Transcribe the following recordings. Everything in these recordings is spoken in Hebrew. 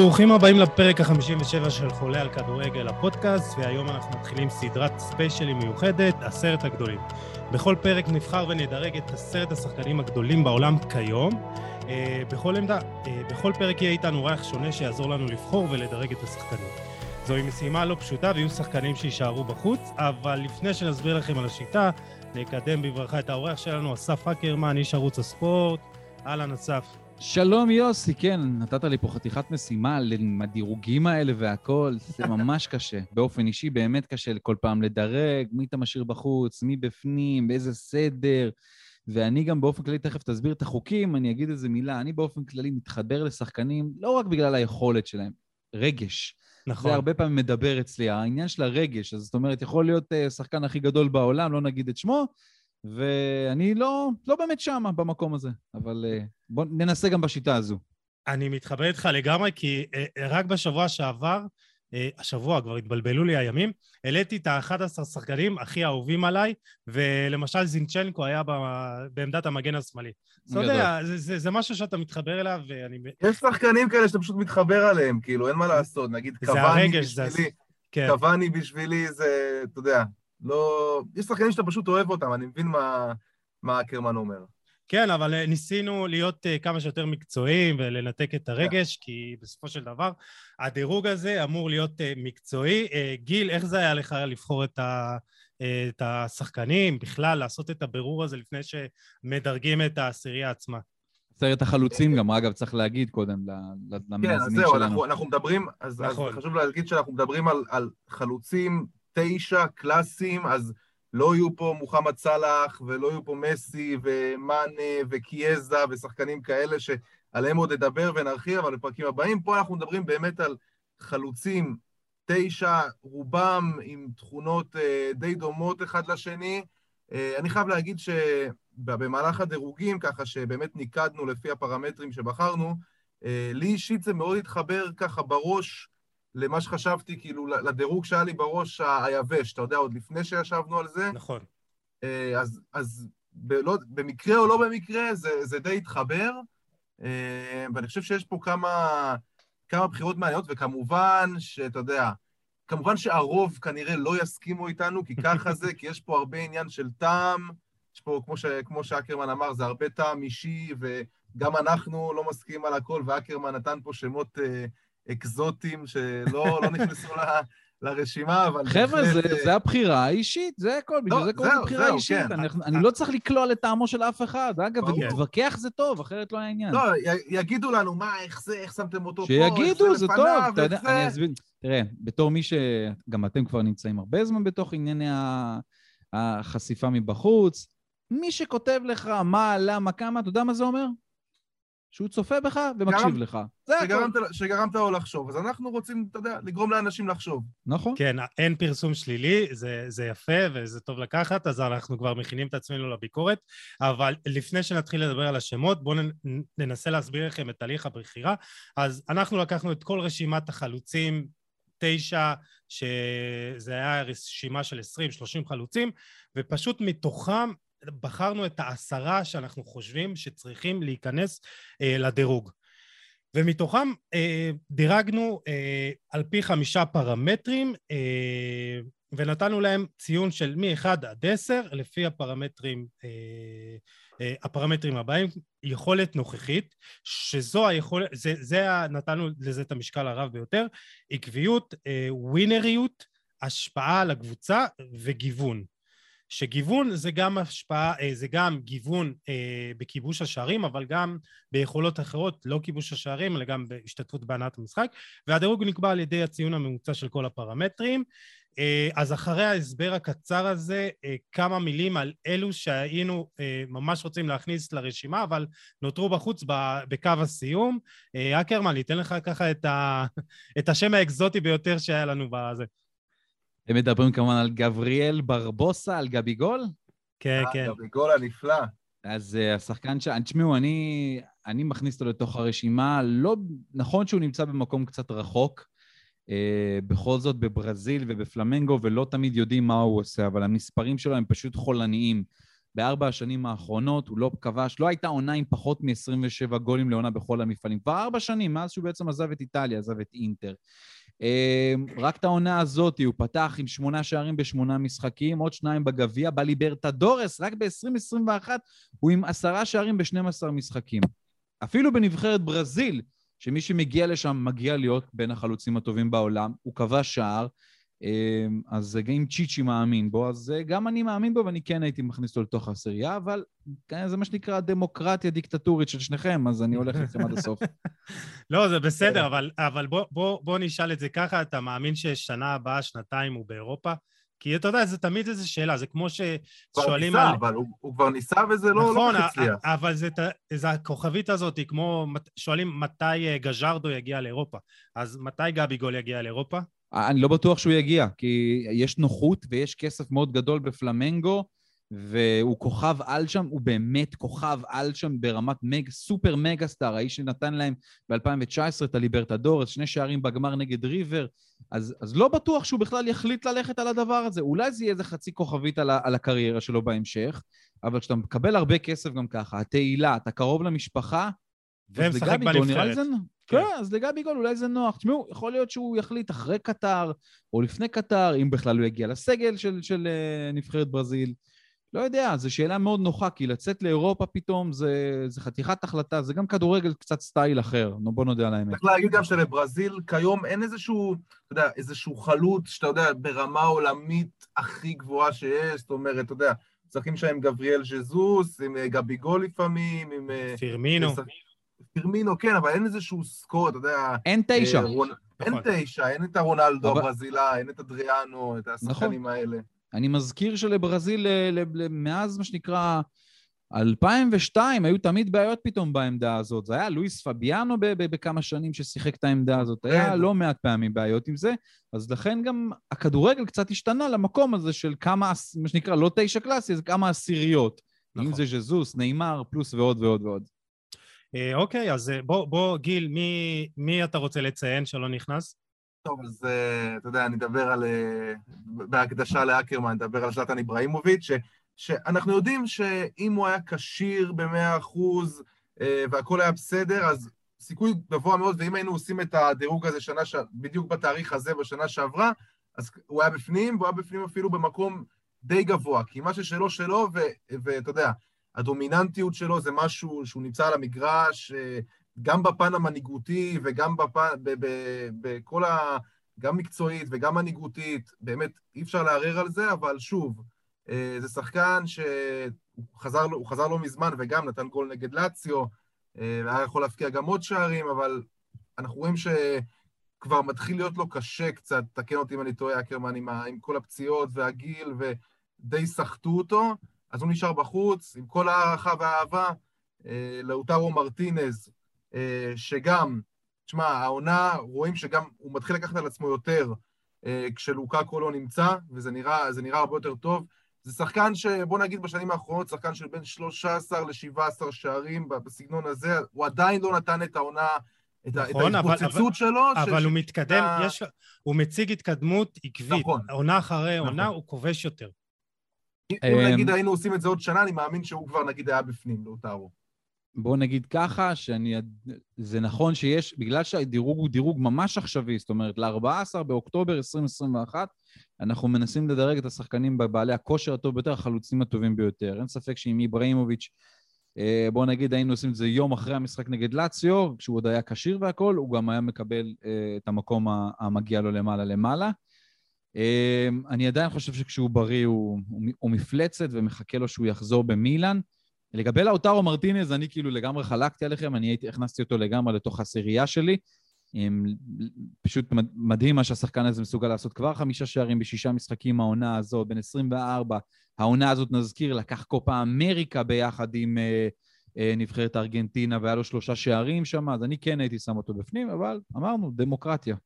ברוכים הבאים לפרק ה-57 של חולה על כדורגל הפודקאסט, והיום אנחנו מתחילים סדרת ספיישלים מיוחדת, עשרת הגדולים. בכל פרק נבחר ונדרג את עשרת השחקנים הגדולים בעולם כיום. אה, בכל עמדה, אה, בכל פרק יהיה איתנו אורח שונה שיעזור לנו לבחור ולדרג את השחקנים. זוהי משימה לא פשוטה ויהיו שחקנים שיישארו בחוץ, אבל לפני שנסביר לכם על השיטה, נקדם בברכה את האורח שלנו, אסף אקרמן, איש ערוץ הספורט. אהלן, אסף. שלום יוסי, כן, נתת לי פה חתיכת משימה עם הדירוגים האלה והכול, זה ממש קשה. באופן אישי באמת קשה כל פעם לדרג, מי אתה משאיר בחוץ, מי בפנים, באיזה סדר. ואני גם באופן כללי, תכף תסביר את החוקים, אני אגיד איזה מילה, אני באופן כללי מתחבר לשחקנים לא רק בגלל היכולת שלהם, רגש. נכון. זה הרבה פעמים מדבר אצלי, העניין של הרגש. אז זאת אומרת, יכול להיות uh, שחקן הכי גדול בעולם, לא נגיד את שמו, ואני לא, לא באמת שמה במקום הזה, אבל uh, בואו ננסה גם בשיטה הזו. אני מתחבר איתך לגמרי, כי uh, רק בשבוע שעבר, אה, השבוע, כבר התבלבלו לי הימים, העליתי את ה-11 שחקנים הכי אהובים עליי, ולמשל זינצ'נקו היה בעמדת המגן השמאלי. אתה יודע, זה, זה, זה משהו שאתה מתחבר אליו, ואני... יש שחקנים כאלה שאתה פשוט מתחבר עליהם, כאילו, אין מה לעשות. נגיד, קוואני בשבילי, זה... כן. קוואני בשבילי זה, אתה יודע, לא... יש שחקנים שאתה פשוט אוהב אותם, אני מבין מה, מה אקרמן אומר. כן, אבל אה, ניסינו להיות uh, כמה שיותר מקצועיים ולנתק את הרגש, yeah. כי בסופו של דבר הדירוג הזה אמור להיות uh, מקצועי. גיל, איך זה היה לך לבחור את, ה, את השחקנים, בכלל לעשות את הבירור הזה לפני שמדרגים את העשירייה עצמה? סרט החלוצים גם, אגב, צריך להגיד קודם למאזינים כן, שלנו. כן, אז זהו, אנחנו מדברים, אז, נכון. חשוב להגיד שאנחנו מדברים על חלוצים תשע קלאסיים, אז... לא יהיו פה מוחמד סאלח, ולא יהיו פה מסי, ומאנה, וקיאזה, ושחקנים כאלה שעליהם עוד נדבר ונרחיב, אבל בפרקים הבאים, פה אנחנו מדברים באמת על חלוצים, תשע, רובם עם תכונות אה, די דומות אחד לשני. אה, אני חייב להגיד שבמהלך הדירוגים, ככה שבאמת ניקדנו לפי הפרמטרים שבחרנו, אה, לי אישית זה מאוד התחבר ככה בראש, למה שחשבתי, כאילו, לדירוג שהיה לי בראש היבש, אתה יודע, עוד לפני שישבנו על זה. נכון. אה, אז, אז בלא, במקרה או לא במקרה, זה, זה די התחבר, אה, ואני חושב שיש פה כמה, כמה בחירות מעניינות, וכמובן שאתה יודע, כמובן שהרוב כנראה לא יסכימו איתנו, כי ככה זה, כי יש פה הרבה עניין של טעם, יש פה, כמו, ש, כמו שאקרמן אמר, זה הרבה טעם אישי, וגם אנחנו לא מסכימים על הכל, ואקרמן נתן פה שמות... אקזוטיים שלא לא נכנסו ל... לרשימה, אבל... חבר'ה, זה, אה, זה הבחירה האישית, זה הכל, בגלל לא, זה קוראים בחירה זהו, אישית. כן. אני, אני לא צריך לקלוע לטעמו של אף אחד. אגב, להתווכח זה טוב, אחרת לא היה עניין. לא, יגידו לנו, מה, איך זה, איך שמתם אותו שיגידו, פה, שיגידו, זה, זה טוב. אתה יודע, אני אסביר. תראה, בתור מי ש... גם אתם כבר נמצאים הרבה זמן בתוך ענייני החשיפה מבחוץ, מי שכותב לך מה, למה, כמה, אתה יודע מה זה אומר? שהוא צופה בך ומקשיב גרם, לך. זה שגרמת, הכל. שגרמת לו לחשוב. אז אנחנו רוצים, אתה יודע, לגרום לאנשים לחשוב. נכון. כן, אין פרסום שלילי, זה, זה יפה וזה טוב לקחת, אז אנחנו כבר מכינים את עצמנו לביקורת. אבל לפני שנתחיל לדבר על השמות, בואו ננסה להסביר לכם את תהליך הבחירה. אז אנחנו לקחנו את כל רשימת החלוצים, תשע, שזה היה רשימה של 20-30 חלוצים, ופשוט מתוכם בחרנו את העשרה שאנחנו חושבים שצריכים להיכנס אה, לדירוג. ומתוכם אה, דירגנו אה, על פי חמישה פרמטרים אה, ונתנו להם ציון של מ-1 עד 10 לפי הפרמטרים, אה, אה, הפרמטרים הבאים, יכולת נוכחית, שזו היכולת, זה, זה נתנו לזה את המשקל הרב ביותר, עקביות, אה, ווינריות, השפעה על הקבוצה וגיוון. שגיוון זה גם השפעה, אה, זה גם גיוון אה, בכיבוש השערים, אבל גם ביכולות אחרות, לא כיבוש השערים, אלא גם בהשתתפות בהנעת המשחק, והדירוג נקבע על ידי הציון הממוצע של כל הפרמטרים. אה, אז אחרי ההסבר הקצר הזה, כמה מילים על אלו שהיינו ממש רוצים להכניס לרשימה, אבל נותרו בחוץ בקו הסיום. אקרמן, ניתן לך ככה את, ה... את השם האקזוטי ביותר שהיה לנו בזה. הם מדברים כמובן על גבריאל ברבוסה, על גביגול? כן, אה, כן. גביגול הנפלא. אז uh, השחקן ש... תשמעו, אני, אני מכניס אותו לתוך הרשימה. לא... נכון שהוא נמצא במקום קצת רחוק, uh, בכל זאת בברזיל ובפלמנגו, ולא תמיד יודעים מה הוא עושה, אבל המספרים שלו הם פשוט חולניים. בארבע השנים האחרונות, הוא לא כבש, לא הייתה עונה עם פחות מ-27 גולים לעונה בכל המפעלים. כבר ארבע שנים, מאז שהוא בעצם עזב את איטליה, עזב את אינטר. אמ, רק את העונה הזאת, הוא פתח עם שמונה שערים בשמונה משחקים, עוד שניים בגביע, בליברטדורס, רק ב-2021 הוא עם עשרה שערים ב-12 משחקים. אפילו בנבחרת ברזיל, שמי שמגיע לשם מגיע להיות בין החלוצים הטובים בעולם, הוא כבש שער, אז אם צ'יצ'י מאמין בו, אז אה, גם אני מאמין בו ואני כן הייתי מכניס אותו לתוך העשירייה, אבל כן, זה מה שנקרא דמוקרטיה דיקטטורית של שניכם, אז אני הולך איתכם עד הסוף. לא, זה בסדר, אבל, אבל בוא, בוא, בוא נשאל את זה ככה, אתה מאמין ששנה הבאה, שנתיים הוא באירופה? כי אתה יודע, זה תמיד איזו שאלה, זה כמו ששואלים על... אבל הוא, הוא כבר ניסה וזה לא, לא נכון, לא הצליח. אבל זה, זה הכוכבית הזאת, היא כמו, שואלים מתי אה, גז'רדו יגיע לאירופה. אז מתי גבי גול יגיע לאירופה? אני לא בטוח שהוא יגיע, כי יש נוחות ויש כסף מאוד גדול בפלמנגו, והוא כוכב על שם, הוא באמת כוכב על שם ברמת מג, סופר מגה סטאר, האיש שנתן להם ב-2019 את הליברטדור, שני שערים בגמר נגד ריבר, אז, אז לא בטוח שהוא בכלל יחליט ללכת על הדבר הזה. אולי זה יהיה איזה חצי כוכבית על, על הקריירה שלו בהמשך, אבל כשאתה מקבל הרבה כסף גם ככה, התהילה, אתה קרוב למשפחה, ומשחק בנבחרת. כן. כן, אז לגבי גול אולי זה נוח. תשמעו, יכול להיות שהוא יחליט אחרי קטר, או לפני קטר, אם בכלל הוא יגיע לסגל של, של uh, נבחרת ברזיל. לא יודע, זו שאלה מאוד נוחה, כי לצאת לאירופה פתאום זה, זה חתיכת החלטה, זה גם כדורגל קצת סטייל אחר, בוא נודה על האמת. צריך להגיד גם שלברזיל כיום אין איזשהו, אתה יודע, איזשהו חלוץ שאתה יודע, ברמה עולמית הכי גבוהה שיש, זאת אומרת, אתה יודע, משחקים שם עם גבריאל ז'זוס, עם אה, גביגול לפעמים, עם... אה, פירמינו. פירמינו, כן, אבל אין איזשהו סקור, אתה יודע... אין תשע. אה, אין נכון. תשע, אין את הרונלדו הברזילה, אין את אדריאנו, את השחקנים נכון. האלה. אני מזכיר שלברזיל, מאז מה שנקרא 2002, היו תמיד בעיות פתאום בעמדה הזאת. זה היה לואיס פביאנו בכמה שנים ששיחק את העמדה הזאת. היה לא מעט פעמים בעיות עם זה, אז לכן גם הכדורגל קצת השתנה למקום הזה של כמה, מה שנקרא, לא תשע קלאסי, זה כמה עשיריות. נכון. אם זה ז'זוס, נאמר, פלוס ועוד ועוד ועוד. אה, אוקיי, אז אה, בוא, בוא גיל, מי, מי אתה רוצה לציין שלא נכנס? טוב, אז אה, אתה יודע, אני אדבר על... בהקדשה לאקרמן, נדבר על זלטן איבראימוביץ', ש, שאנחנו יודעים שאם הוא היה כשיר במאה אחוז והכל היה בסדר, אז סיכוי גבוה מאוד, ואם היינו עושים את הדירוג הזה שנה, ש... בדיוק בתאריך הזה בשנה שעברה, אז הוא היה בפנים, והוא היה בפנים אפילו במקום די גבוה, כי מה ששלו שלו, ואתה יודע, הדומיננטיות שלו זה משהו שהוא נמצא על המגרש, אה, גם בפן המנהיגותי וגם בפן, בכל ה... גם מקצועית וגם מנהיגותית, באמת אי אפשר לערער על זה, אבל שוב, אה, זה שחקן שהוא חזר, חזר לא מזמן וגם נתן גול נגד לאציו, אה, והיה יכול להפקיע גם עוד שערים, אבל אנחנו רואים שכבר מתחיל להיות לו קשה קצת, תקן אותי אם אני טועה, אקרמן, עם, עם כל הפציעות והגיל, ודי סחטו אותו. אז הוא נשאר בחוץ, עם כל ההערכה והאהבה. אה, לאוטרו מרטינז, אה, שגם, תשמע, העונה, רואים שגם הוא מתחיל לקחת על עצמו יותר אה, כשלוקקו לא נמצא, וזה נראה, נראה הרבה יותר טוב. זה שחקן שבוא נגיד בשנים האחרונות, שחקן של בין 13 ל-17 שערים בסגנון הזה, הוא עדיין לא נתן את העונה, את נכון, ההתפוצצות שלו. אבל ש... הוא מתקדם, ש... יש, הוא מציג התקדמות עקבית. נכון. עונה אחרי נכון. עונה הוא כובש יותר. אם נגיד היינו עושים את זה עוד שנה, אני מאמין שהוא כבר נגיד היה בפנים, לאוטרו. בואו נגיד ככה, שאני... זה נכון שיש, בגלל שהדירוג הוא דירוג ממש עכשווי, זאת אומרת, ל-14 באוקטובר 2021, אנחנו מנסים לדרג את השחקנים בבעלי הכושר הטוב ביותר, החלוצים הטובים ביותר. אין ספק שעם איבראימוביץ', אה, בואו נגיד היינו עושים את זה יום אחרי המשחק נגד לאציו, כשהוא עוד היה כשיר והכול, הוא גם היה מקבל אה, את המקום המגיע לו למעלה למעלה. אמ, אני עדיין חושב שכשהוא בריא הוא, הוא, הוא מפלצת ומחכה לו שהוא יחזור במילאן. לגבי לאוטרו מרטינז, אני כאילו לגמרי חלקתי עליכם, אני הייתי, הכנסתי אותו לגמרי לתוך העשירייה שלי. אמ, פשוט מדהים מה שהשחקן הזה מסוגל לעשות כבר חמישה שערים בשישה משחקים העונה הזאת, בין 24. העונה הזאת, נזכיר, לקח קופה אמריקה ביחד עם אה, אה, נבחרת ארגנטינה, והיה לו שלושה שערים שם, אז אני כן הייתי שם אותו בפנים, אבל אמרנו, דמוקרטיה.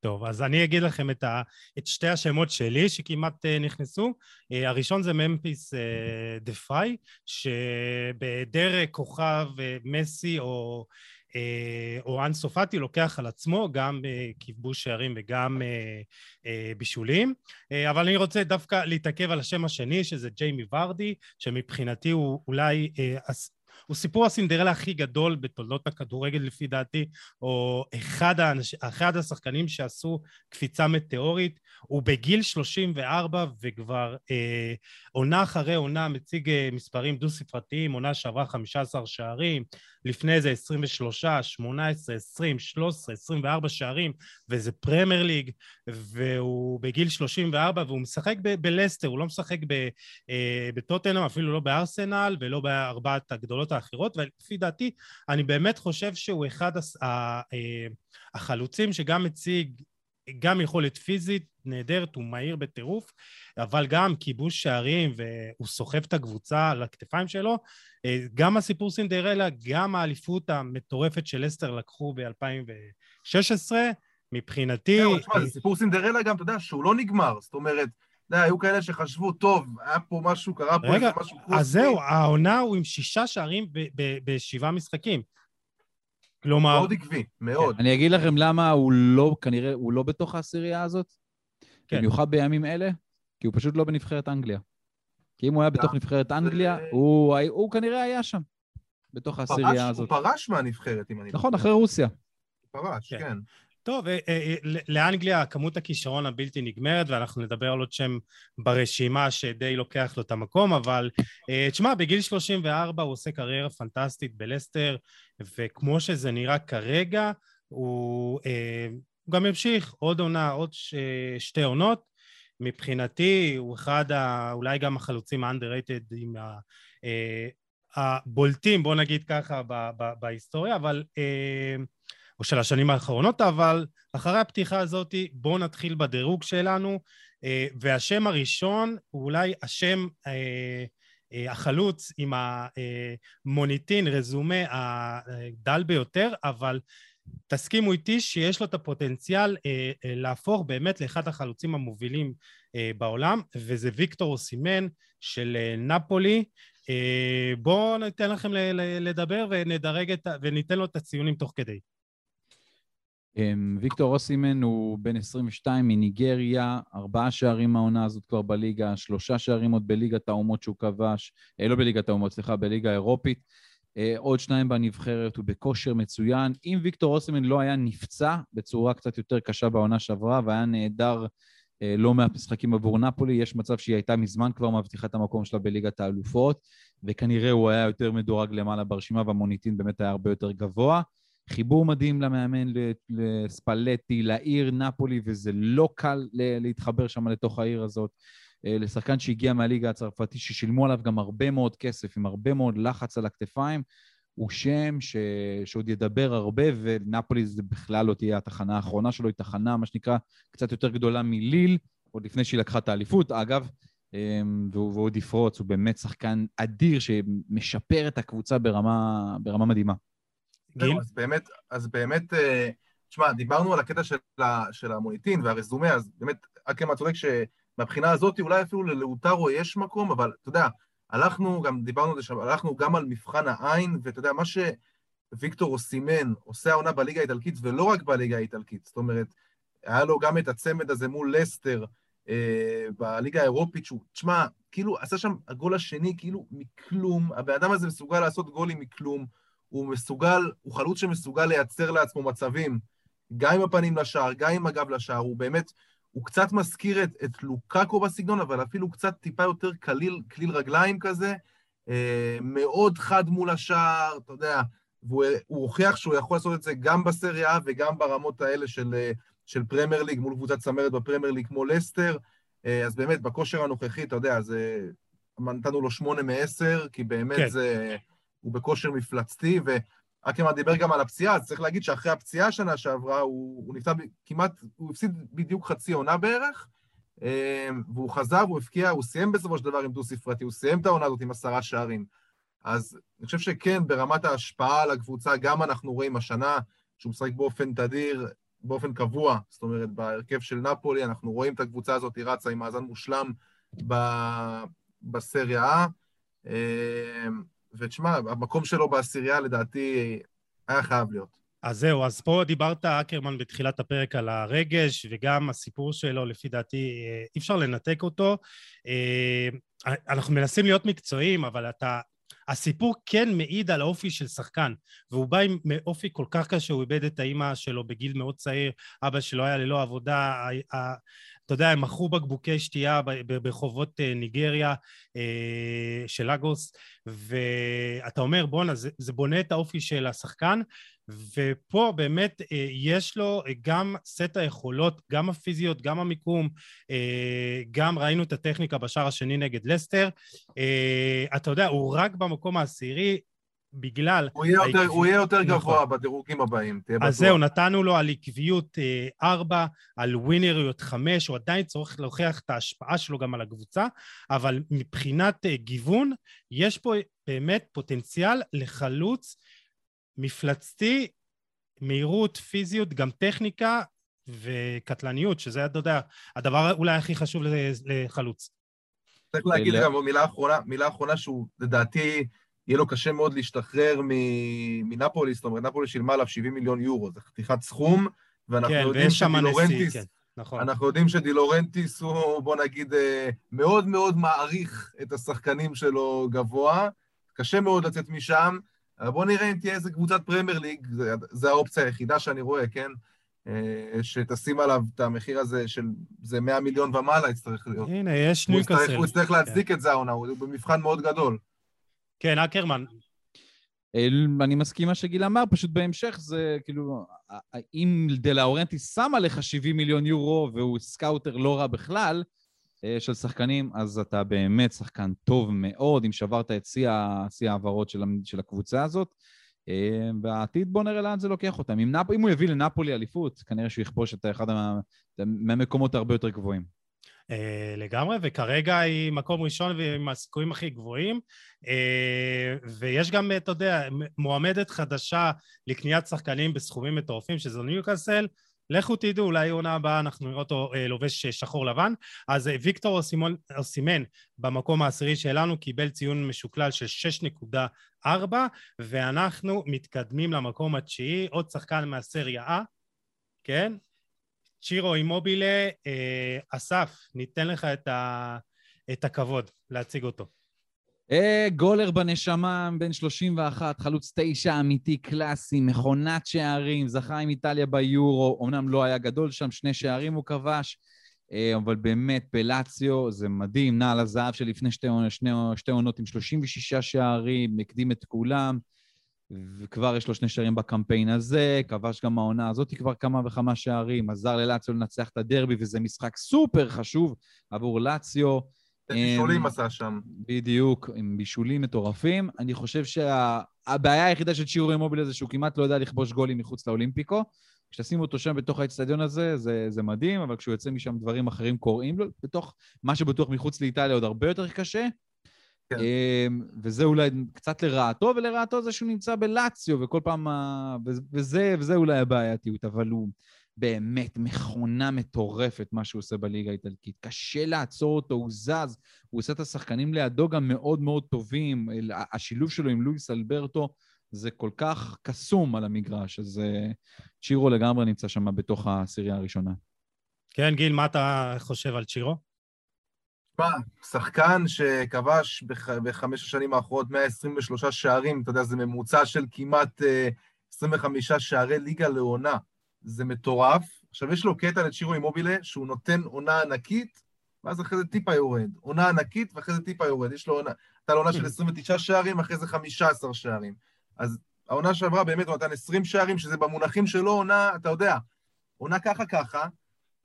טוב, אז אני אגיד לכם את, ה, את שתי השמות שלי שכמעט uh, נכנסו. Uh, הראשון זה ממפיס uh, דה פריי, שבהיעדר כוכב uh, מסי או או אנסו פאטי לוקח על עצמו גם כיבוש שערים וגם בישולים. אבל אני רוצה דווקא להתעכב על השם השני, שזה ג'יימי ורדי, שמבחינתי הוא אולי הוא סיפור הסינדרלה הכי גדול בתולדות הכדורגל לפי דעתי, או אחד, האנש, אחד השחקנים שעשו קפיצה מטאורית, הוא בגיל 34 וכבר אה, עונה אחרי עונה מציג אה, מספרים דו-ספרתיים, עונה שעברה 15 שערים, לפני זה 23, 18, 20, 13, 24 שערים, וזה פרמייר ליג, והוא בגיל 34 והוא משחק בלסטר, הוא לא משחק אה, בטוטנאם, אפילו לא בארסנל ולא בארבעת הגדולות האחרות, ולפי דעתי, אני באמת חושב שהוא אחד אה, החלוצים שגם מציג גם יכולת פיזית נהדרת, הוא מהיר בטירוף, אבל גם כיבוש שערים והוא סוחב את הקבוצה על הכתפיים שלו. אה, גם הסיפור סינדרלה, גם האליפות המטורפת של אסטר לקחו ב-2016, מבחינתי... תשמע, זה סיפור סינדרלה גם, אתה יודע, שהוא לא נגמר, זאת אומרת... יודע, היו כאלה שחשבו, טוב, היה פה משהו, קרה פה איזה משהו... רגע, אז זהו, העונה הוא עם שישה שערים בשבעה משחקים. כלומר... מאוד עקבי, מאוד. אני אגיד לכם למה הוא לא, כנראה, הוא לא בתוך העשירייה הזאת. כן. במיוחד בימים אלה, כי הוא פשוט לא בנבחרת אנגליה. כי אם הוא היה בתוך נבחרת אנגליה, הוא, הוא כנראה היה שם, בתוך העשירייה הזאת. הוא פרש מהנבחרת, אם אני... נכון, אחרי רוסיה. הוא פרש, כן. טוב, אה, אה, אה, לאנגליה כמות הכישרון הבלתי נגמרת, ואנחנו נדבר על עוד שם ברשימה שדי לוקח לו את המקום, אבל תשמע, בגיל 34 הוא עושה קריירה פנטסטית בלסטר, וכמו שזה נראה כרגע, הוא, הוא גם המשיך עוד עונה, עוד ש, שתי עונות. מבחינתי הוא אחד, ה, אולי גם החלוצים ה-underrated עם ה... הבולטים, בוא נגיד ככה, בהיסטוריה, אבל או של השנים האחרונות, אבל אחרי הפתיחה הזאת בואו נתחיל בדירוג שלנו, אה, והשם הראשון הוא אולי השם אה, אה, החלוץ עם המוניטין, רזומה הדל ביותר, אבל תסכימו איתי שיש לו את הפוטנציאל להפוך באמת לאחד החלוצים המובילים בעולם, וזה ויקטור אוסימן של נפולי. בואו ניתן לכם לדבר ונדרג את, וניתן לו את הציונים תוך כדי. אמ, ויקטור אוסימן הוא בן 22 מניגריה, ארבעה שערים מהעונה הזאת כבר בליגה, שלושה שערים עוד בליגת האומות שהוא כבש, אה, לא בליגת האומות, סליחה, בליגה האירופית, אה, עוד שניים בנבחרת, הוא בכושר מצוין. אם ויקטור אוסימן לא היה נפצע בצורה קצת יותר קשה בעונה שעברה והיה נעדר אה, לא מעט משחקים עבור נפולי, יש מצב שהיא הייתה מזמן כבר מבטיחה את המקום שלה בליגת האלופות, וכנראה הוא היה יותר מדורג למעלה ברשימה והמוניטין באמת היה הרבה יותר גבוה. חיבור מדהים למאמן, לספלטי, לעיר נפולי, וזה לא קל להתחבר שם לתוך העיר הזאת. אה, לשחקן שהגיע מהליגה הצרפתית, ששילמו עליו גם הרבה מאוד כסף, עם הרבה מאוד לחץ על הכתפיים, הוא שם ש... שעוד ידבר הרבה, ונפולי זה בכלל לא תהיה התחנה האחרונה שלו, היא תחנה, מה שנקרא, קצת יותר גדולה מליל, עוד לפני שהיא לקחה את האליפות, אגב, והוא, והוא עוד יפרוץ, הוא באמת שחקן אדיר שמשפר את הקבוצה ברמה, ברמה מדהימה. גיל? אז באמת, אז באמת, אה, תשמע, דיברנו על הקטע של, של המוניטין והרזומה, אז באמת, אקרמן צודק שמבחינה הזאת אולי אפילו ללאוטרו יש מקום, אבל אתה יודע, הלכנו, גם דיברנו על זה שם, הלכנו גם על מבחן העין, ואתה יודע, מה שוויקטור סימן, עושה העונה בליגה האיטלקית, ולא רק בליגה האיטלקית, זאת אומרת, היה לו גם את הצמד הזה מול לסטר אה, בליגה האירופית, שהוא, תשמע, כאילו, עשה שם הגול השני, כאילו, מכלום, הבן אדם הזה מסוגל לעשות גולים מכלום, הוא מסוגל, הוא חלוץ שמסוגל לייצר לעצמו מצבים, גם עם הפנים לשער, גם עם הגב לשער, הוא באמת, הוא קצת מזכיר את, את לוקאקו בסגנון, אבל אפילו קצת טיפה יותר קליל, קליל רגליים כזה, אה, מאוד חד מול השער, אתה יודע, והוא הוכיח שהוא יכול לעשות את זה גם בסריה וגם ברמות האלה של, אה, של פרמייר ליג, מול קבוצת צמרת בפרמייר ליג כמו לסטר, אה, אז באמת, בכושר הנוכחי, אתה יודע, זה... נתנו לו שמונה מעשר, כי באמת כן. זה... הוא בכושר מפלצתי, ואקרמן דיבר גם על הפציעה, אז צריך להגיד שאחרי הפציעה שנה שעברה, הוא, הוא נפצע כמעט, הוא הפסיד בדיוק חצי עונה בערך, אמ, והוא חזר, הוא הבקיע, הוא סיים בסופו של דבר עם דו-ספרתי, הוא סיים את העונה הזאת עם עשרה שערים. אז אני חושב שכן, ברמת ההשפעה על הקבוצה, גם אנחנו רואים השנה שהוא משחק באופן תדיר, באופן קבוע, זאת אומרת, בהרכב של נפולי, אנחנו רואים את הקבוצה הזאת, היא רצה עם מאזן מושלם ב... בסריה A. ותשמע, המקום שלו בעשירייה לדעתי היה חייב להיות. אז זהו, אז פה דיברת, אקרמן, בתחילת הפרק על הרגש, וגם הסיפור שלו, לפי דעתי, אה, אי אפשר לנתק אותו. אה, אנחנו מנסים להיות מקצועיים, אבל אתה... הסיפור כן מעיד על האופי של שחקן, והוא בא עם אופי כל כך קשה, הוא איבד את האימא שלו בגיל מאוד צעיר, אבא שלו היה ללא עבודה, אתה יודע, הם מכרו בקבוקי שתייה ברחובות אה, ניגריה של לגוס, ואתה אומר, בואנה, זה, בונה את האופי של השחקן, ופה באמת אה, יש לו אה, גם סט היכולות, גם הפיזיות, גם המיקום, אה, גם ראינו את הטכניקה בשער השני נגד לסטר. אתה יודע, הוא רק במקום העשירי, בגלל... הוא יהיה יותר, הוא יהיה יותר נכון. גבוה בדירוגים הבאים, תהיה בטוח. אז זהו, נתנו לו על עקביות 4, על ווינריות 5, הוא עדיין צריך להוכיח את ההשפעה שלו גם על הקבוצה, אבל מבחינת גיוון, יש פה באמת פוטנציאל לחלוץ מפלצתי, מהירות, פיזיות, גם טכניקה וקטלניות, שזה, אתה יודע, הדבר אולי הכי חשוב לחלוץ. צריך להגיד גם מילה אחרונה, מילה אחרונה שהוא, לדעתי, יהיה לו קשה מאוד להשתחרר מנפולי, זאת אומרת, נפולי שילמה עליו 70 מיליון יורו, זה חתיכת סכום, ואנחנו כן, יודעים שדה לאורנטיס... כן. נכון. אנחנו יודעים שדה לאורנטיס הוא, בוא נגיד, אה, מאוד מאוד מעריך את השחקנים שלו גבוה, קשה מאוד לצאת משם, אבל בואו נראה אם תהיה איזה קבוצת פרמייר ליג, זו האופציה היחידה שאני רואה, כן? אה, שתשים עליו את המחיר הזה של זה 100 מיליון ומעלה יצטרך להיות. הנה, יש ניוקאסל. הוא יצטרך להצדיק כן. את זה העונה, הוא במבחן מאוד גדול. כן, אקרמן. אני מסכים מה שגיל אמר, פשוט בהמשך זה כאילו, אם דה לאורנטיס שם עליך 70 מיליון יורו והוא scouter לא רע בכלל, אה, של שחקנים, אז אתה באמת שחקן טוב מאוד, אם שברת את שיא ההעברות של, של הקבוצה הזאת. אה, והעתיד, בוא נראה לאן זה לוקח אותם. אם, נפ... אם הוא יביא לנפולי אליפות, כנראה שהוא יכבוש את אחד מה... מהמקומות הרבה יותר גבוהים. Uh, לגמרי, וכרגע היא מקום ראשון ועם הסיכויים הכי גבוהים. Uh, ויש גם, אתה יודע, מועמדת חדשה לקניית שחקנים בסכומים מטורפים, שזו ניוקאסל. לכו תדעו, אולי עונה הבאה אנחנו נראה אותו אה, לובש אה, שחור לבן. אז אה, ויקטור אוסימון, אוסימן במקום העשירי שלנו קיבל ציון משוקלל של 6.4, ואנחנו מתקדמים למקום התשיעי, עוד שחקן מהסריה A, כן? צ'ירו אימובילה, אה, אסף, ניתן לך את, ה, את הכבוד להציג אותו. אה, גולר בנשמה, בן 31, חלוץ תשע אמיתי, קלאסי, מכונת שערים, זכה עם איטליה ביורו, אמנם לא היה גדול שם, שני שערים הוא כבש, אה, אבל באמת, פלציו זה מדהים, נעל הזהב שלפני שתי, עונות עם 36 שערים, הקדים את כולם, וכבר יש לו שני שערים בקמפיין הזה, כבש גם העונה הזאת כבר כמה וכמה שערים, עזר ללציו לנצח את הדרבי, וזה משחק סופר חשוב עבור לציו. בישולים עשה שם. בדיוק, עם בישולים מטורפים. אני חושב שהבעיה היחידה של צ'ירו אימובילה זה שהוא כמעט לא יודע לכבוש גולים מחוץ לאולימפיקו. כשתשים אותו שם בתוך האצטדיון הזה, זה, זה מדהים, אבל כשהוא יוצא משם דברים אחרים קורים לו, בתוך מה שבטוח מחוץ לאיטליה עוד הרבה יותר קשה. כן. אמ, וזה אולי קצת לרעתו, ולרעתו זה שהוא נמצא בלציו, וכל פעם... וזה, וזה אולי הבעייתיות, אבל הוא... באמת מכונה מטורפת מה שהוא עושה בליגה האיטלקית. קשה לעצור אותו, הוא זז, הוא עושה את השחקנים לידו גם מאוד מאוד טובים. השילוב שלו עם לואיס אלברטו זה כל כך קסום על המגרש, אז uh, צ'ירו לגמרי נמצא שם בתוך העשירייה הראשונה. כן, גיל, מה אתה חושב על צ'ירו? תשמע, שחקן שכבש בח... בחמש השנים האחרונות 123 שערים, אתה יודע, זה ממוצע של כמעט uh, אה, 25 שערי ליגה לעונה. זה מטורף. עכשיו, יש לו קטע לצ'ירו אימובילה, שהוא נותן עונה ענקית, ואז אחרי זה טיפה יורד. עונה ענקית, ואחרי זה טיפה יורד. יש לו עונה, הייתה לו עונה של 29 שערים, אחרי זה 15 שערים. אז העונה שעברה באמת הוא נתן 20 שערים, שזה במונחים שלו עונה, אתה יודע, עונה ככה ככה.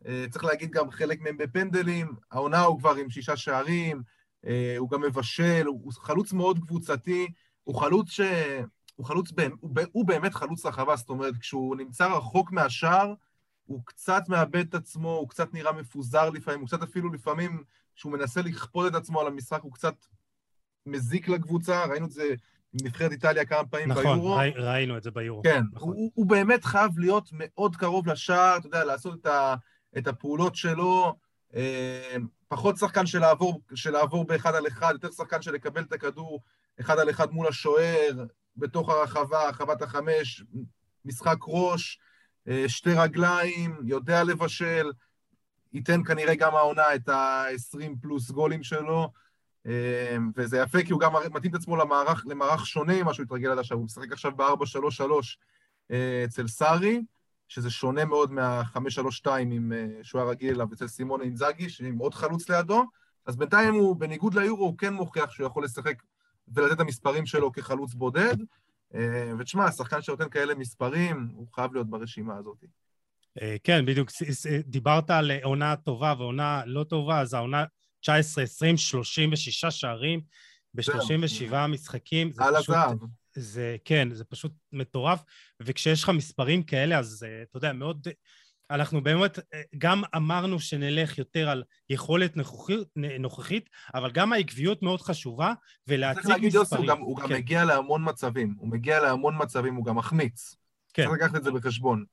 אה, צריך להגיד גם חלק מהם בפנדלים, העונה הוא כבר עם שישה שערים, אה, הוא גם מבשל, הוא חלוץ מאוד קבוצתי, הוא חלוץ ש... הוא חלוץ, הוא, הוא באמת חלוץ רחבה, זאת אומרת, כשהוא נמצא רחוק מהשער, הוא קצת מאבד את עצמו, הוא קצת נראה מפוזר לפעמים, הוא קצת אפילו לפעמים, כשהוא מנסה לכפות את עצמו על המשחק, הוא קצת מזיק לקבוצה, ראינו את זה עם נבחרת איטליה כמה פעמים נכון, ביורו. נכון, ראינו את זה ביורו. כן, נכון. הוא, הוא באמת חייב להיות מאוד קרוב לשער, אתה יודע, לעשות את, ה, את הפעולות שלו, אה, פחות שחקן של לעבור, של לעבור באחד על אחד, יותר שחקן של לקבל את הכדור אחד על אחד מול השוער, בתוך הרחבה, הרחבת החמש, משחק ראש, אה, שתי רגליים, יודע לבשל, ייתן כנראה גם העונה את ה-20 פלוס גולים שלו, אה, וזה יפה כי הוא גם מתאים את עצמו למערך, למערך שונה ממה שהוא התרגל עד עכשיו, הוא משחק עכשיו ב-4-3-3 אצל סארי, שזה שונה מאוד מה-5-3-2 שהוא היה רגיל אליו אצל סימון אינזאגי, עם עוד חלוץ לידו, אז בינתיים הוא, בניגוד ליורו, הוא כן מוכיח שהוא יכול לשחק ולתת את המספרים שלו כחלוץ בודד. אה, ותשמע, השחקן שנותן כאלה מספרים, הוא חייב להיות ברשימה הזאת. אה, כן, בדיוק. דיברת על עונה טובה ועונה לא טובה, אז העונה 19-20, 36 שערים ב-37 משחקים. על הזהב. זה, כן, זה פשוט מטורף, וכשיש לך מספרים כאלה, אז אה, אתה יודע, מאוד אנחנו באמת אה, גם אמרנו שנלך יותר על יכולת נוכחית, נוכחית אבל גם העקביות מאוד חשובה, ולהציג מספרים. צריך להגיד, יוסי, הוא גם, הוא כן. גם מגיע להמון מצבים. הוא מגיע להמון מצבים, הוא גם מחמיץ. כן. צריך לקחת את זה בחשבון.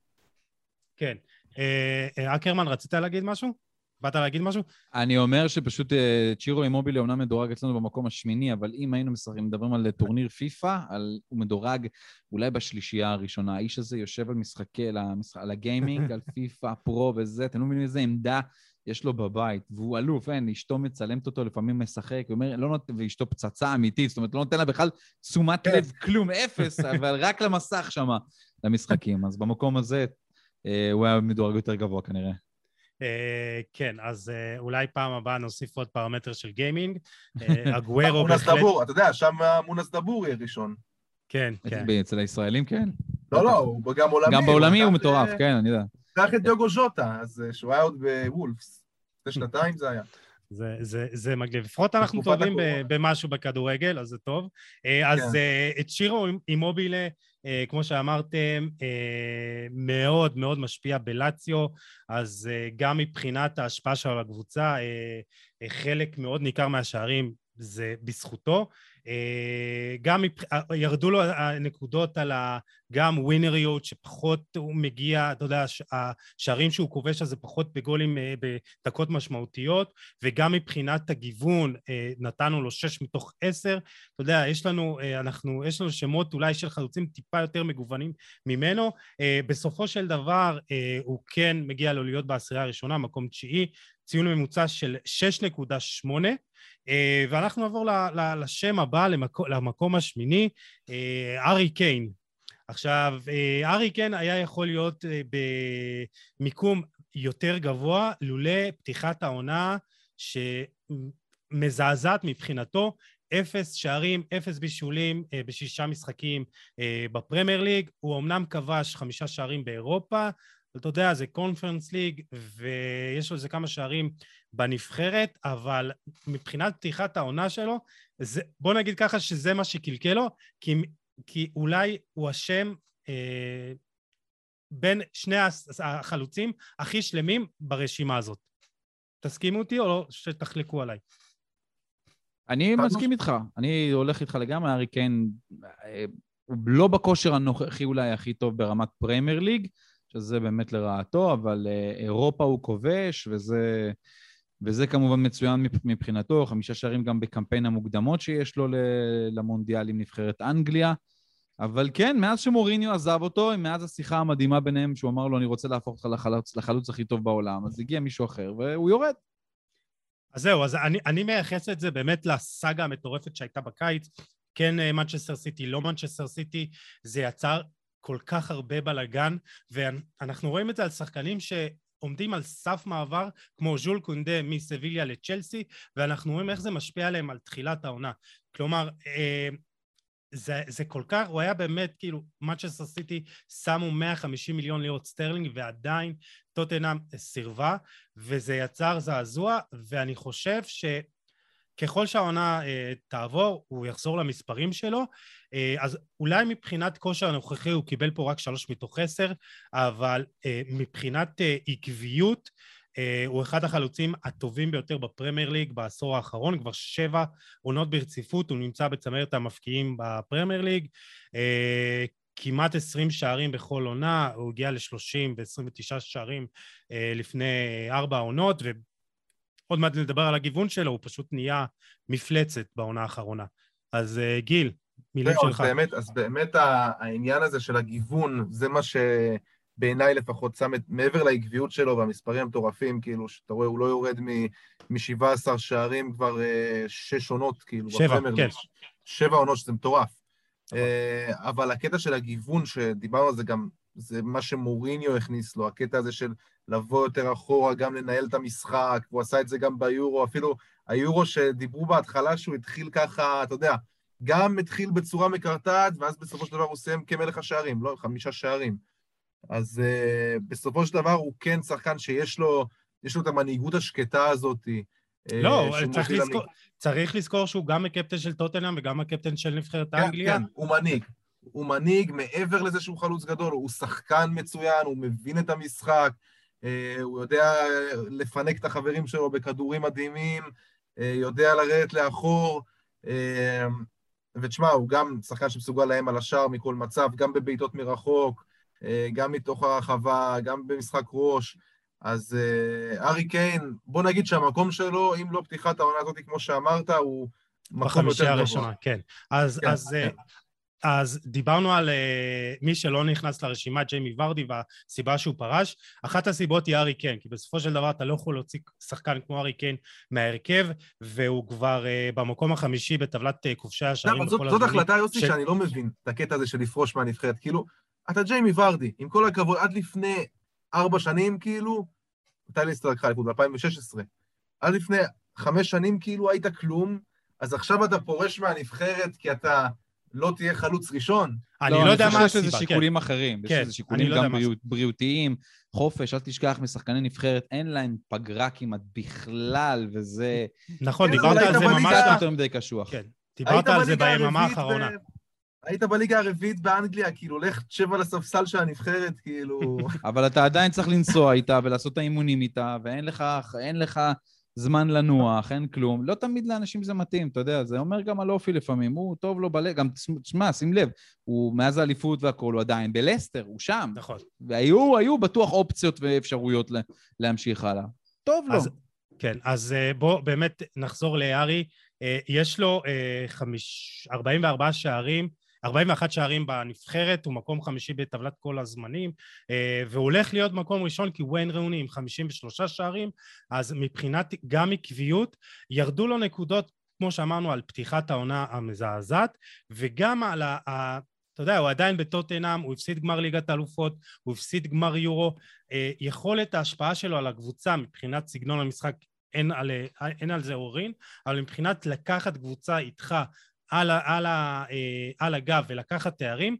כן. אה, אקרמן, רצית להגיד משהו? באת להגיד משהו? אני אומר שפשוט אה, צ'ירו אימובילי אומנם מדורג אצלנו במקום השמיני, אבל אם היינו משחקים, מדברים על טורניר פיפא, על, הוא מדורג אולי בשלישייה הראשונה. האיש הזה יושב על משחקי, על, המשחק, על הגיימינג, על פיפא, פרו וזה, אתם לא מבינים איזה עמדה יש לו בבית, והוא אלוף, אין, אשתו מצלמת אותו, לפעמים משחק, אומר, לא נות... ואשתו פצצה אמיתית, זאת אומרת, לא נותן לה בכלל תשומת לב, כן. כלום, אפס, אבל רק למסך שם, למשחקים. אז במקום הזה, אה, הוא היה מדורג יותר גבוה כנראה. אה, כן, אז אה, אולי פעם הבאה נוסיף עוד פרמטר של גיימינג. אה, אגוורו בהחלט... מונס דבור, אתה יודע, שם מונס דבור יהיה ראשון. כן, כן. אצל הישראלים כן. לא, לא, הוא גם עולמי. גם בעולמי הוא מטורף, כן, אני יודע. קח את דיוגו ז'וטה, אז שהוא היה עוד בוולפס. לפני שנתיים זה היה. זה, זה, זה מגניב. לפחות אנחנו טובים במשהו בכדורגל, אז זה טוב. אז כן. את שירו עם מובילה אה, כמו שאמרתם, אה, מאוד מאוד משפיע בלציו, אז אה, גם מבחינת ההשפעה שלו על הקבוצה, חלק מאוד ניכר מהשערים זה בזכותו. אה, גם אה, ירדו לו הנקודות על. גם ווינריות שפחות הוא מגיע, אתה יודע, השערים שהוא כובש אז זה פחות בגולים אה, בדקות משמעותיות וגם מבחינת הגיוון נתנו לו שש מתוך עשר, אתה יודע, יש לנו, אנחנו, יש לנו שמות אולי של חלוצים טיפה יותר מגוונים ממנו, בסופו של דבר הוא כן מגיע לו להיות בעשירייה הראשונה, מקום תשיעי, ציון ממוצע של 6.8 אה, ואנחנו נעבור לשם הבא, למקום השמיני, אה, ארי קיין. עכשיו, אה, ארי קיין היה יכול להיות במיקום יותר גבוה לולא פתיחת העונה שמזעזעת מבחינתו, אפס שערים, אפס בישולים בשישה משחקים בפרמייר ליג. הוא אמנם כבש חמישה שערים באירופה, אבל אתה יודע, זה קונפרנס ליג, ויש לו איזה כמה שערים בנבחרת, אבל מבחינת פתיחת העונה שלו, זה, בוא נגיד ככה שזה מה שקלקל לו, כי, כי אולי הוא אשם אה, בין שני החלוצים הכי שלמים ברשימה הזאת. תסכימו אותי או לא שתחלקו עליי? אני מסכים איתך, אני הולך איתך לגמרי, הארי קיין אה, הוא לא בכושר הנוכחי אולי הכי טוב ברמת פריימר ליג, שזה באמת לרעתו, אבל אה, אירופה הוא כובש, וזה, וזה כמובן מצוין מבחינתו, חמישה שערים גם בקמפיין המוקדמות שיש לו למונדיאל עם נבחרת אנגליה. אבל כן, מאז שמוריניו עזב אותו, מאז השיחה המדהימה ביניהם, שהוא אמר לו, אני רוצה להפוך אותך לחלוץ, לחלוץ הכי טוב בעולם, אז הגיע מישהו אחר, והוא יורד. אז זהו, אז אני, אני מייחס את זה באמת לסאגה המטורפת שהייתה בקיץ. כן, מנצ'סטר סיטי, לא מנצ'סטר סיטי, זה יצר כל כך הרבה בלאגן, ואנחנו רואים את זה על שחקנים שעומדים על סף מעבר, כמו ז'ול קונדה מסביליה לצ'לסי, ואנחנו רואים איך זה משפיע עליהם על תחילת העונה. כלומר, אה, זה, זה כל כך, הוא היה באמת, כאילו, מנצ'סטר סיטי שמו 150 מיליון לירות סטרלינג ועדיין טוטנאם סירבה, וזה יצר זעזוע, ואני חושב ש... ככל שהעונה אה, תעבור, הוא יחזור למספרים שלו. אה, אז אולי מבחינת כושר הנוכחי הוא קיבל פה רק שלוש מתוך עשר, אבל אה, מבחינת אה, עקביות, הוא אחד החלוצים הטובים ביותר בפרמייר ליג בעשור האחרון, כבר שבע עונות ברציפות, הוא נמצא בצמרת המפקיעים בפרמייר ליג. אה, כמעט עשרים שערים בכל עונה, הוא הגיע ל-30 ו-29 שערים אה, לפני ארבע עונות, עוד מעט נדבר על הגיוון שלו, הוא פשוט נהיה מפלצת בעונה האחרונה. אז גיל, מילים שלך. אז באמת, אז באמת העניין הזה של הגיוון, זה מה שבעיניי לפחות שם את, מעבר לעקביות שלו והמספרים המטורפים, כאילו, שאתה רואה, הוא לא יורד מ-17 שערים כבר uh, שש עונות, כאילו, שבע, כן. שבע עונות, שזה מטורף. Uh, אבל הקטע של הגיוון, שדיברנו על זה גם, זה מה שמוריניו הכניס לו, הקטע הזה של לבוא יותר אחורה, גם לנהל את המשחק, הוא עשה את זה גם ביורו, אפילו היורו שדיברו בהתחלה שהוא התחיל ככה, אתה יודע, גם התחיל בצורה מקרטעת, ואז בסופו של דבר הוא סיים כמלך השערים, לא, חמישה שערים. אז uh, בסופו של דבר הוא כן שחקן שיש לו, יש לו את המנהיגות השקטה הזאת. אה, לא, צריך לזכור, צריך לזכור שהוא גם הקפטן של טוטנאם וגם הקפטן של נבחרת כן, האנגליה. כן, הוא מנהיג. הוא מנהיג מעבר לזה שהוא חלוץ גדול, הוא שחקן מצוין, הוא מבין את המשחק, uh, הוא יודע לפנק את החברים שלו בכדורים מדהימים, יודע לרדת לאחור. ותשמע, הוא גם שחקן שמסוגל להם על השער מכל מצב, גם בבעיטות מרחוק, אה, גם מתוך הרחבה, גם במשחק ראש. אז אה, ארי קיין, בוא נגיד שהמקום שלו, אם לא פתיחת העונה הזאת, כמו שאמרת, הוא מקום יותר גבוה. הראשונה, כן. אז, כן, אז כן. אז דיברנו על uh, מי שלא נכנס לרשימה, ג'יימי ורדי, והסיבה שהוא פרש. אחת הסיבות היא ארי קיין, כי בסופו של דבר אתה לא יכול להוציא שחקן כמו ארי קיין מההרכב, והוא כבר uh, במקום החמישי בטבלת uh, כובשי השערים בכל הזמנים. זאת החלטה, יוסי, ש... שאני לא מבין את הקטע הזה של לפרוש מהנבחרת. כאילו, אתה ג'יימי ורדי, עם כל הכבוד, עד לפני ארבע שנים, כאילו, מתי ליסטר לקחה ליכוד? ב-2016. עד לפני חמש שנים, כאילו, היית כלום, אז עכשיו אתה פורש מהנבחרת כי אתה... לא תהיה חלוץ ראשון. אני לא, יודע מה הסיבה, כן. יש לזה שיקולים אחרים. יש לזה שיקולים גם בריאותיים, חופש, אל תשכח משחקני נבחרת, אין להם פגרה כמעט בכלל, וזה... נכון, דיברת על זה ממש... יותר מדי קשוח. כן, דיברת על זה ביממה האחרונה. היית בליגה הרביעית באנגליה, כאילו, לך תשב על הספסל של הנבחרת, כאילו... אבל אתה עדיין צריך לנסוע איתה ולעשות את האימונים איתה, ואין לך, אין לך זמן לנוח, אין כלום. לא תמיד לאנשים זה מתאים, אתה יודע, זה אומר גם על אופי לפעמים. הוא טוב לו בלב, גם, תשמע, שים לב, הוא מאז האליפות והכול, הוא עדיין בלסטר, הוא שם. נכון. והיו היו בטוח אופציות ואפשרויות להמשיך הלאה. טוב לו. אז, כן, אז אה, בוא באמת נחזור לארי. אה, יש לו 44 אה, שערים, 41 שערים בנבחרת, הוא מקום חמישי בטבלת כל הזמנים, אה, והוא הולך להיות מקום ראשון כי וויין ראוני עם 53 שערים, אז מבחינת גם עקביות, ירדו לו נקודות, כמו שאמרנו, על פתיחת העונה המזעזעת, וגם על ה... אתה יודע, הוא עדיין בטוטנאם, הוא הפסיד גמר ליגת האלופות, הוא הפסיד גמר יורו. אה, יכולת ההשפעה שלו על הקבוצה מבחינת סגנון המשחק אין על, אין על זה עוררין, אבל מבחינת לקחת קבוצה איתך על, על, אה, על הגב ולקחת תארים,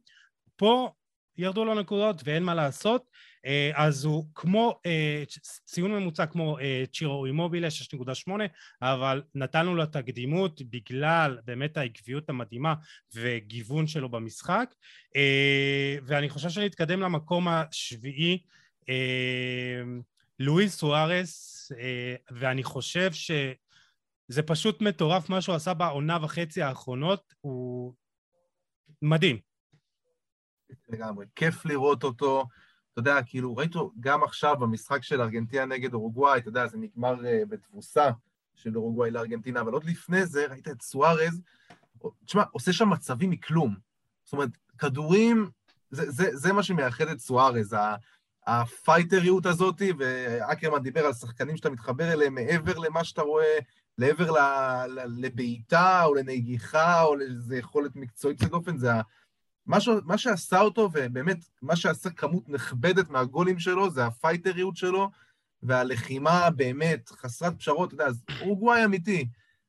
פה ירדו לו נקודות ואין מה לעשות, אה, אז הוא כמו, אה, ציון ממוצע כמו צ'ירו אימובילה 6.8, אבל נתנו לו את הקדימות בגלל באמת העקביות המדהימה וגיוון שלו במשחק, ואני חושב שנתקדם למקום השביעי, לואיס סוארס, ואני חושב ש... זה פשוט מטורף מה שהוא עשה בעונה וחצי האחרונות, הוא מדהים. לגמרי, כיף לראות אותו. אתה יודע, כאילו, ראית אותו גם עכשיו במשחק של ארגנטינה נגד אורוגוואי, אתה יודע, זה נגמר uh, בתבוסה של אורוגוואי לארגנטינה, אבל עוד לפני זה ראית את סוארז, תשמע, עושה שם מצבים מכלום. זאת אומרת, כדורים, זה, זה, זה מה שמייחד את סוארז, הפייטריות הזאת, ואקרמן דיבר על שחקנים שאתה מתחבר אליהם מעבר למה שאתה רואה לעבר לבעיטה או לנגיחה או לאיזו יכולת מקצועית של אופן, זה מה, ש... מה שעשה אותו, ובאמת, מה שעשה כמות נכבדת מהגולים שלו, זה הפייטריות שלו, והלחימה באמת חסרת פשרות, אתה יודע, אז אורוגוואי אמיתי.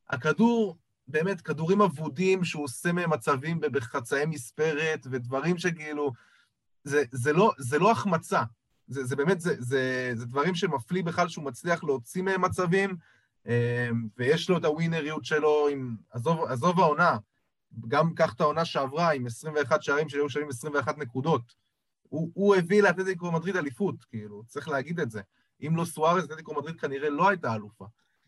הכדור, באמת, כדורים אבודים שהוא עושה מהם מצבים בחצאי מספרת, ודברים שכאילו, זה, זה, לא, זה לא החמצה. זה, זה באמת, זה, זה, זה דברים שמפליא בכלל שהוא מצליח להוציא מהם מצבים, ויש לו את הווינריות שלו עם, עזוב, עזוב העונה, גם קח את העונה שעברה עם 21 שערים שהיו שווים 21 נקודות. הוא, הוא הביא לאתלטיקו מדריד אליפות, כאילו, צריך להגיד את זה. אם לא סוארז, אתלטיקו מדריד כנראה לא הייתה אלופה.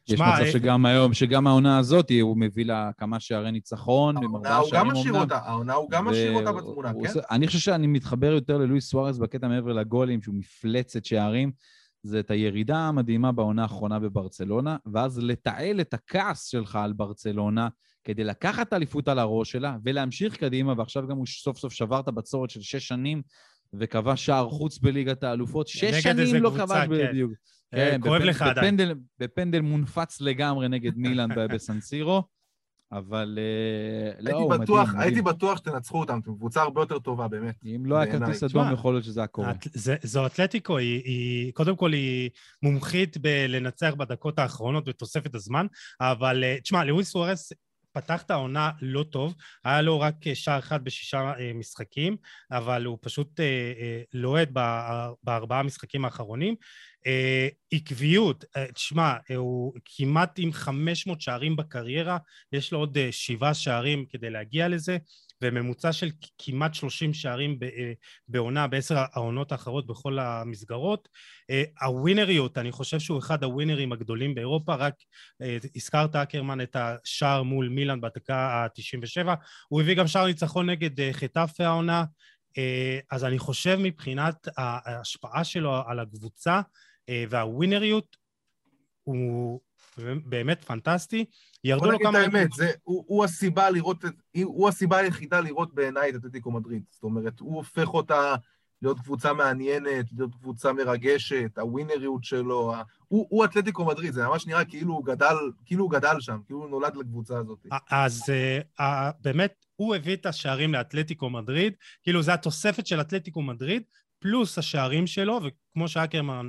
יש מצב אה, שגם היום, שגם העונה הזאת, הוא מביא לה כמה שערי ניצחון, עם ארבעה שערים אומנם. העונה הוא גם משאיר אותה בתמונה, כן? אני חושב שאני מתחבר יותר ללואיס סוארז בקטע מעבר לגולים, שהוא מפלצת שערים. זה את הירידה המדהימה בעונה האחרונה בברצלונה, ואז לתעל את הכעס שלך על ברצלונה כדי לקחת אליפות על הראש שלה ולהמשיך קדימה, ועכשיו גם הוא סוף סוף שבר את הבצורת של שש שנים וכבש שער חוץ בליגת האלופות. שש שנים לא כבש כן. בדיוק. כן, כואב לך עדיין. בפנדל מונפץ לגמרי נגד מילאן בסנסירו. אבל אה, לא, הוא מדהים. מדהים. הייתי בטוח שתנצחו אותם, אתם קבוצה הרבה יותר טובה, באמת. אם לא היה כרטיס אדום, יכול להיות שזה היה קורה. זו אתלטיקו, היא, היא, קודם כל היא מומחית בלנצח בדקות האחרונות בתוספת הזמן, אבל אה, תשמע, לואיס סוארס פתח את העונה לא טוב, היה לו רק שער אחד בשישה אה, משחקים, אבל הוא פשוט לוהד בארבעה המשחקים האחרונים. אה, עקביות, אה, תשמע, אה, הוא כמעט עם 500 שערים בקריירה, יש לו עוד שבעה שערים כדי להגיע לזה, וממוצע של כמעט 30 שערים בעונה בעשר העונות האחרות בכל המסגרות. הווינריות, אני חושב שהוא אחד הווינרים הגדולים באירופה, רק הזכרת אקרמן את השער מול מילאן בדקה ה-97, הוא הביא גם שער ניצחון נגד חטאפה העונה, אז אני חושב מבחינת ההשפעה שלו על הקבוצה, אה, והווינריות הוא באמת פנטסטי. ירדו לו כמה... בוא נגיד את האמת, זה, הוא, הוא, הסיבה לראות, הוא הסיבה היחידה לראות בעיניי את אתלטיקו מדריד. זאת אומרת, הוא הופך אותה להיות קבוצה מעניינת, להיות קבוצה מרגשת, הווינריות שלו, הוא, הוא אתלטיקו מדריד, זה ממש נראה כאילו הוא גדל, כאילו הוא גדל שם, כאילו הוא נולד לקבוצה הזאת. אז uh, uh, באמת, הוא הביא את השערים לאתלטיקו מדריד, כאילו זה התוספת של אתלטיקו מדריד, פלוס השערים שלו, וכמו שאקרמן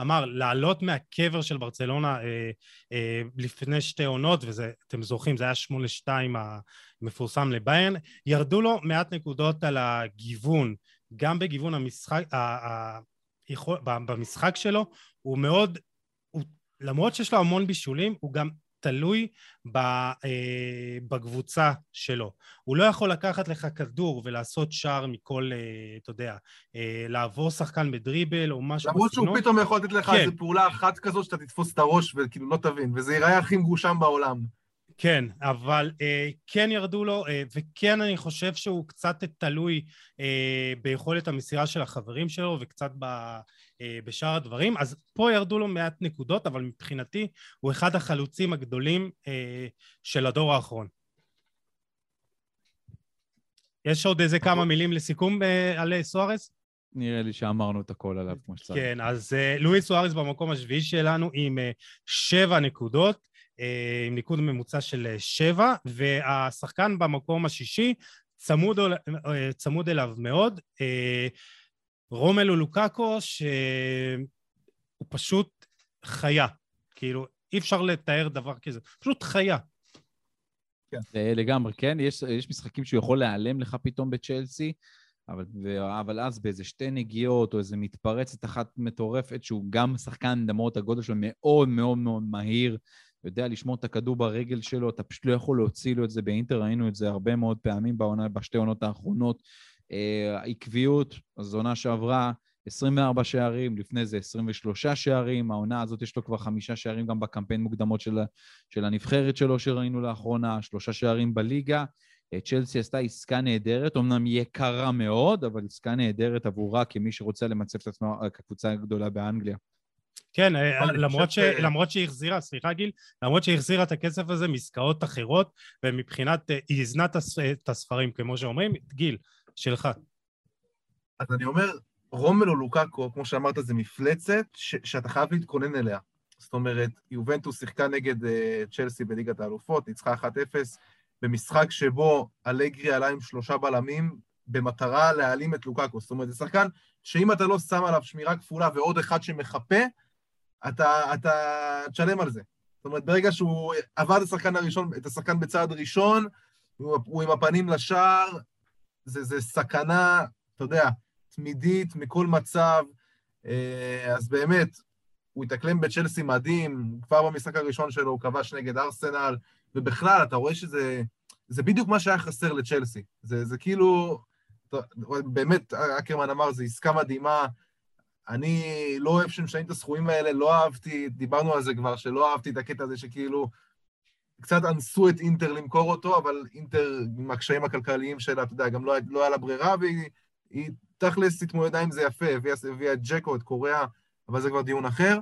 אמר, לעלות מהקבר של ברצלונה אה, אה, לפני שתי עונות, ואתם זוכרים, זה היה 8-2 המפורסם לביירן, ירדו לו מעט נקודות על הגיוון, גם בגיוון המשחק, ה, ה, יכול, במשחק שלו, הוא מאוד, הוא, למרות שיש לו המון בישולים, הוא גם תלוי אה, בקבוצה שלו. הוא לא יכול לקחת לך כדור ולעשות שער מכל, אה, אתה יודע, אה, לעבור שחקן בדריבל או משהו בסגנון. למרות שהוא פתאום יכול לתת לך כן. איזו פעולה אחת כזאת שאתה תתפוס את הראש וכאילו לא תבין, וזה ייראה הכי מגושם בעולם. כן, אבל אה, כן ירדו לו, אה, וכן אני חושב שהוא קצת תלוי אה, ביכולת המסירה של החברים שלו וקצת ב, בשאר הדברים, אז פה ירדו לו מעט נקודות, אבל מבחינתי הוא אחד החלוצים הגדולים אה, של הדור האחרון. יש עוד איזה כמה מילים לסיכום אה, על סוארס? נראה לי שאמרנו את הכל עליו כמו שצריך. כן, אז uh, לואיס סוארס במקום השביעי שלנו עם uh, שבע נקודות, uh, עם ניקוד ממוצע של שבע, והשחקן במקום השישי צמוד, uh, צמוד אליו מאוד. Uh, רומלו לוקאקו, שהוא פשוט חיה. כאילו, אי אפשר לתאר דבר כזה. פשוט חיה. כן. לגמרי, כן. יש, יש משחקים שהוא יכול להיעלם לך פתאום בצ'לסי, אבל, אבל אז באיזה שתי נגיעות או איזה מתפרצת אחת מטורפת, שהוא גם שחקן, למרות הגודל שלו, מאוד מאוד מאוד מהיר, יודע לשמור את הכדור ברגל שלו, אתה פשוט לא יכול להוציא לו את זה באינטר, ראינו את זה הרבה מאוד פעמים בעונה, בשתי עונות האחרונות. העקביות, אה, אז עונה שעברה 24 שערים, לפני זה 23 שערים, העונה הזאת יש לו כבר חמישה שערים גם בקמפיין מוקדמות של, של הנבחרת שלו שראינו לאחרונה, שלושה שערים בליגה. אה, צ'לסי עשתה עסקה נהדרת, אמנם יקרה מאוד, אבל עסקה נהדרת עבורה כמי שרוצה למצב את עצמו כקבוצה הגדולה באנגליה. כן, אה, למרות, ש... למרות שהיא החזירה, סליחה גיל, למרות שהיא החזירה את הכסף הזה מעסקאות אחרות, ומבחינת, היא הזנה את הספרים, כמו שאומרים, גיל, שלך. אז אני אומר, רומלו לוקאקו, כמו שאמרת, זה מפלצת ש- שאתה חייב להתכונן אליה. זאת אומרת, יובנטוס שיחקה נגד uh, צ'לסי בליגת האלופות, ניצחה 1-0, במשחק שבו אלגרי עלה עם שלושה בלמים, במטרה להעלים את לוקאקו. זאת אומרת, זה שחקן שאם אתה לא שם עליו שמירה כפולה ועוד אחד שמחפה, אתה, אתה תשלם על זה. זאת אומרת, ברגע שהוא עבד את השחקן הראשון, את השחקן בצעד ראשון, הוא, הוא עם הפנים לשער, זה, זה סכנה, אתה יודע, תמידית מכל מצב. אה, אז באמת, הוא התאקלם בצ'לסי מדהים, כבר במשחק הראשון שלו הוא כבש נגד ארסנל, ובכלל, אתה רואה שזה זה בדיוק מה שהיה חסר לצ'לסי. זה, זה כאילו, באמת, אקרמן אמר, זו עסקה מדהימה. אני לא אוהב שמשנים את הסכומים האלה, לא אהבתי, דיברנו על זה כבר, שלא אהבתי את הקטע הזה שכאילו קצת אנסו את אינטר למכור אותו, אבל אינטר עם הקשיים הכלכליים שלה, אתה יודע, גם לא, לא היה לה ברירה, והיא תכלס התמודדה עם זה יפה, הביאה את ג'קו, את קוריאה, אבל זה כבר דיון אחר.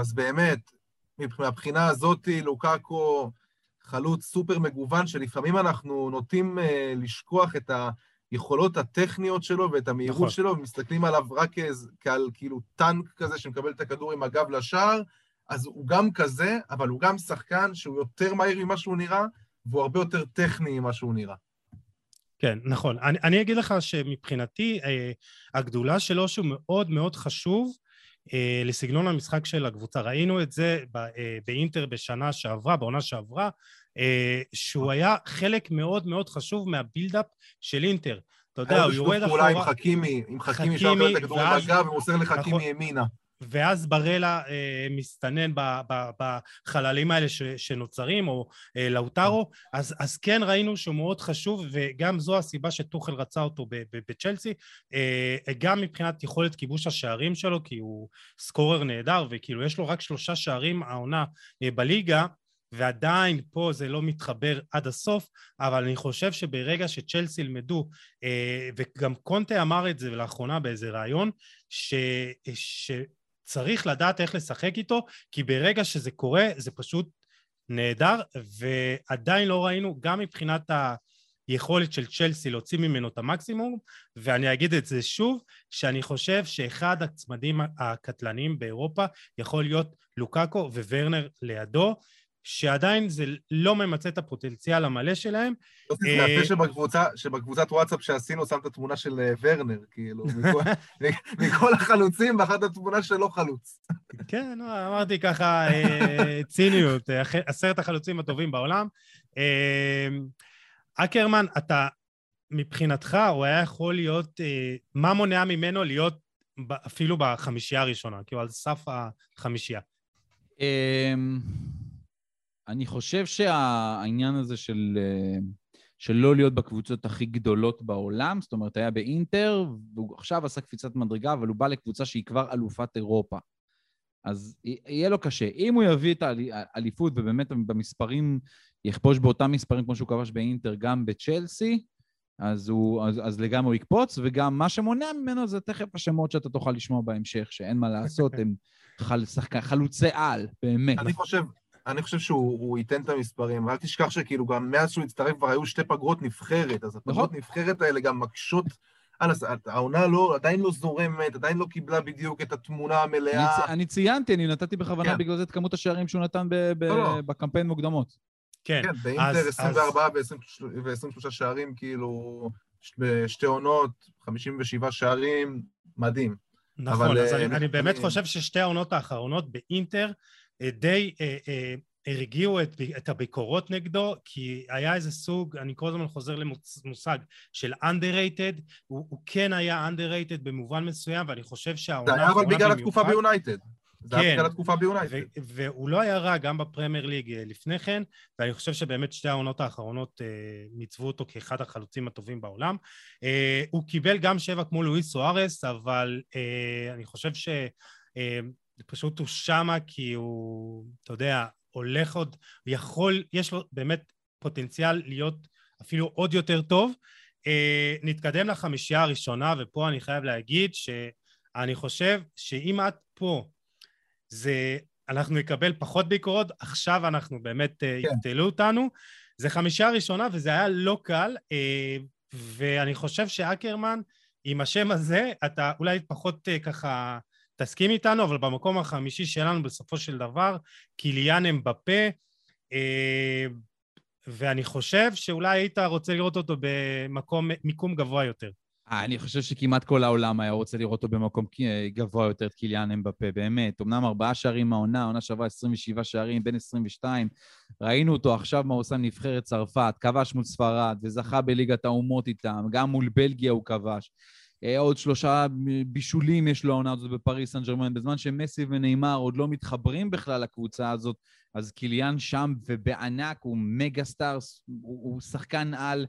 אז באמת, מהבחינה הזאת, לוקאקו חלוץ סופר מגוון, שלפעמים אנחנו נוטים לשכוח את היכולות הטכניות שלו ואת המהירות נכון. שלו, ומסתכלים עליו רק כעל כאילו טנק כזה שמקבל את הכדור עם הגב לשער, אז הוא גם כזה, אבל הוא גם שחקן שהוא יותר מהיר ממה שהוא נראה, והוא הרבה יותר טכני ממה שהוא נראה. כן, נכון. אני, אני אגיד לך שמבחינתי, אה, הגדולה שלו שהוא מאוד מאוד חשוב אה, לסגנון המשחק של הקבוצה. ראינו את זה ב, אה, באינטר בשנה שעברה, בעונה שעברה, אה, שהוא היה חלק מאוד מאוד חשוב מהבילדאפ של אינטר. אתה יודע, הוא יורד אחורה... היה בשיתוף פעולה עם חכימי, עם חכימי שאתה את הכדור עם הגב ומוסר לחכימי נכון. ימינה. ואז ברלה אה, מסתנן ב, ב, בחללים האלה ש, שנוצרים, או אה, לאוטרו, אז, אז כן ראינו שהוא מאוד חשוב, וגם זו הסיבה שטוחל רצה אותו בצ'לסי, אה, גם מבחינת יכולת כיבוש השערים שלו, כי הוא סקורר נהדר, וכאילו יש לו רק שלושה שערים העונה אה, בליגה, ועדיין פה זה לא מתחבר עד הסוף, אבל אני חושב שברגע שצ'לסי ילמדו, אה, וגם קונטה אמר את זה לאחרונה באיזה ראיון, ש... ש... צריך לדעת איך לשחק איתו, כי ברגע שזה קורה זה פשוט נהדר, ועדיין לא ראינו, גם מבחינת היכולת של צ'לסי להוציא ממנו את המקסימום, ואני אגיד את זה שוב, שאני חושב שאחד הצמדים הקטלניים באירופה יכול להיות לוקאקו וורנר לידו, שעדיין זה לא ממצה את הפוטנציאל המלא שלהם. זה יפה אה, שבקבוצת וואטסאפ שעשינו שם את התמונה של אה, ורנר, כאילו, מכל החלוצים, ואחת התמונה שלו חלוץ. כן, אמרתי ככה, אה, ציניות, עשרת החלוצים הטובים בעולם. אקרמן, אתה, מבחינתך, הוא היה יכול להיות, מה מונע ממנו להיות אפילו בחמישייה הראשונה, כאילו על סף החמישייה? אני חושב שהעניין הזה של, אה, של לא להיות בקבוצות הכי גדולות בעולם, זאת אומרת, היה באינטר, והוא עכשיו עשה קפיצת מדרגה, אבל הוא בא לקבוצה שהיא כבר אלופת אירופה. אז יהיה לו קשה. אם הוא יביא את האליפות ובאמת במספרים, יכבוש באותם מספרים כמו שהוא כבש באינטר, גם בצ'לסי, אז, הוא, אז, אז לגמרי הוא יקפוץ, וגם מה שמונע ממנו זה תכף השמות שאתה תוכל לשמוע בהמשך, שאין מה לעשות, הם חל, שחק, חלוצי על, באמת. אני חושב, אני חושב שהוא ייתן את המספרים, רק תשכח שכאילו גם מאז שהוא הצטרף כבר היו שתי פגרות נבחרת, אז הפגרות נכון. נבחרת האלה גם מקשות, העונה לא, עדיין לא זורמת, עדיין לא קיבלה בדיוק את התמונה המלאה. אני, אני ציינתי, אני נתתי בכוונה כן. בגלל זה את כמות השערים שהוא נתן ב, ב, לא, לא. בקמפיין מוקדמות. כן, כן באינטר 24 ו-23 שערים, כאילו, בשתי עונות, 57 שערים, מדהים. נכון, אבל, אז אני, אני באמת חושב ששתי העונות האחרונות באינטר, אה, די אה, אה, הרגיעו את, את הביקורות נגדו, כי היה איזה סוג, אני כל הזמן חוזר למושג של underrated, הוא, הוא כן היה underrated במובן מסוים, ואני חושב שהעונה... זה היה אבל בגלל התקופה ביונייטד. זה היה כן. בגלל התקופה ביונייטד. והוא לא היה רע גם בפרמייר ליג לפני כן, ואני חושב שבאמת שתי העונות האחרונות ניצבו אותו כאחד החלוצים הטובים בעולם. הוא קיבל גם שבע כמו לואיס סוארס, אבל אני חושב ש... פשוט הוא שמה כי הוא, אתה יודע, הולך עוד, יכול, יש לו באמת פוטנציאל להיות אפילו עוד יותר טוב. אה, נתקדם לחמישייה הראשונה, ופה אני חייב להגיד שאני חושב שאם את פה, זה, אנחנו נקבל פחות ביקורות, עכשיו אנחנו באמת, אה, כן. יבטלו אותנו. זה חמישייה ראשונה וזה היה לא קל, אה, ואני חושב שאקרמן, עם השם הזה, אתה אולי פחות אה, ככה תסכים איתנו, אבל במקום החמישי שלנו בסופו של דבר, קיליאן אמבפה, אה, ואני חושב שאולי היית רוצה לראות אותו במקום, מיקום גבוה יותר. אה, אני חושב שכמעט כל העולם היה רוצה לראות אותו במקום גבוה יותר, את קיליאן אמבפה, באמת. אמנם ארבעה שערים מהעונה, העונה שעברה 27 שערים, בן 22. ראינו אותו עכשיו מה עושה נבחרת צרפת, כבש מול ספרד וזכה בליגת האומות איתם, גם מול בלגיה הוא כבש. אה, עוד שלושה בישולים יש לו העונה הזאת בפריס סן ג'רמן, בזמן שמסי ונאמר עוד לא מתחברים בכלל לקבוצה הזאת, אז קיליאן שם ובענק, הוא mega star, הוא, הוא שחקן על.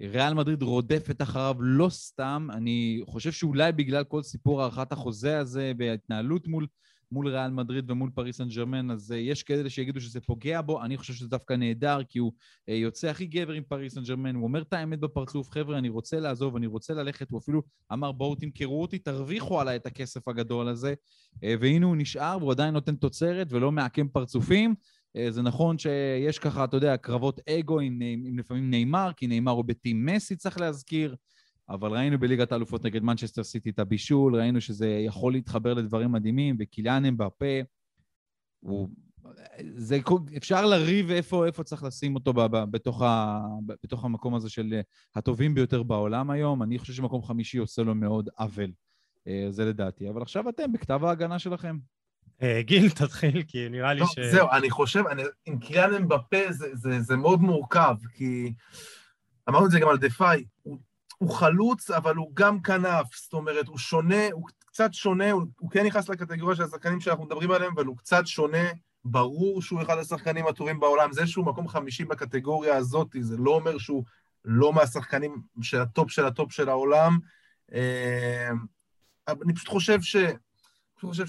ריאל מדריד רודפת אחריו לא סתם, אני חושב שאולי בגלל כל סיפור הארכת החוזה הזה וההתנהלות מול מול ריאל מדריד ומול פריס סן ג'רמן, אז אה, יש כאלה שיגידו שזה פוגע בו, אני חושב שזה דווקא נהדר, כי הוא אה, יוצא הכי גבר עם פריס סן ג'רמן, הוא אומר את האמת בפרצוף, חבר'ה, אני רוצה לעזוב, אני רוצה ללכת, הוא אפילו אמר, בואו תמכרו אותי, תרוויחו עליי את הכסף הגדול הזה, אה, והנה הוא נשאר, והוא עדיין נותן תוצרת ולא מעקם פרצופים. זה נכון שיש ככה, אתה יודע, קרבות אגו עם, עם לפעמים נאמר, כי נאמר הוא ב team מסי, צריך להזכיר. אבל ראינו בליגת האלופות נגד מנצ'סטר סיטי את הבישול, ראינו שזה יכול להתחבר לדברים מדהימים, וקיליאן אמבפה, הוא... זה, אפשר לריב איפה, איפה צריך לשים אותו ב, ב, בתוך, ה, בתוך המקום הזה של הטובים ביותר בעולם היום. אני חושב שמקום חמישי עושה לו מאוד עוול. אה, זה לדעתי. אבל עכשיו אתם, בכתב ההגנה שלכם. אה, גיל, תתחיל, כי נראה לי לא, ש... זהו, אני חושב, אני, עם קיליאן אמבפה זה, זה, זה מאוד מורכב, כי אמרנו את זה גם על דפאי, הוא הוא חלוץ, אבל הוא גם כנף, זאת אומרת, הוא שונה, הוא קצת שונה, הוא, הוא כן נכנס לקטגוריה של השחקנים שאנחנו מדברים עליהם, אבל הוא קצת שונה, ברור שהוא אחד השחקנים הטובים בעולם, זה שהוא מקום חמישי בקטגוריה הזאת, זה לא אומר שהוא לא מהשחקנים של הטופ של הטופ של העולם. אה, אני פשוט חושב ש... פשוט חושב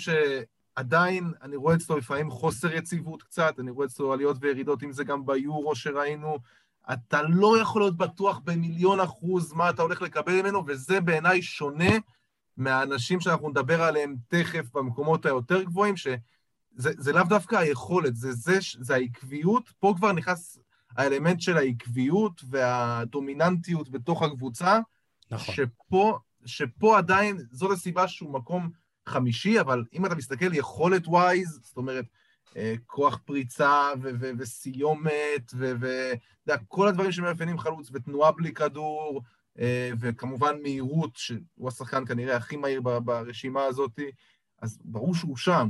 שעדיין אני רואה אצלו לפעמים חוסר יציבות קצת, אני רואה אצלו עליות וירידות, אם זה גם ביורו שראינו, אתה לא יכול להיות בטוח במיליון אחוז מה אתה הולך לקבל ממנו, וזה בעיניי שונה מהאנשים שאנחנו נדבר עליהם תכף במקומות היותר גבוהים, שזה לאו דווקא היכולת, זה, זה, זה העקביות, פה כבר נכנס האלמנט של העקביות והדומיננטיות בתוך הקבוצה, נכון. שפה, שפה עדיין, זאת הסיבה שהוא מקום חמישי, אבל אם אתה מסתכל יכולת ווייז, זאת אומרת, כוח פריצה וסיומת, וכל הדברים שמאפיינים חלוץ, ותנועה בלי כדור, אה, וכמובן מהירות, שהוא השחקן כנראה הכי מהיר ברשימה הזאת, אז ברור שהוא שם.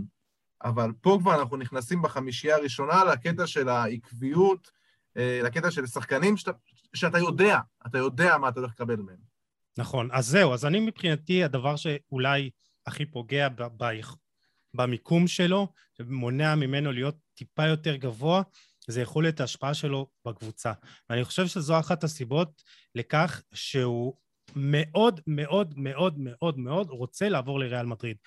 אבל פה כבר אנחנו נכנסים בחמישייה הראשונה לקטע של העקביות, אה, לקטע של שחקנים שאתה, שאתה יודע, אתה יודע מה אתה הולך לקבל מהם. נכון, אז זהו, אז אני מבחינתי, הדבר שאולי הכי פוגע במיקום שלו, ומונע ממנו להיות טיפה יותר גבוה, זה יכולת ההשפעה שלו בקבוצה. ואני חושב שזו אחת הסיבות לכך שהוא מאוד מאוד מאוד מאוד מאוד רוצה לעבור לריאל מדריד.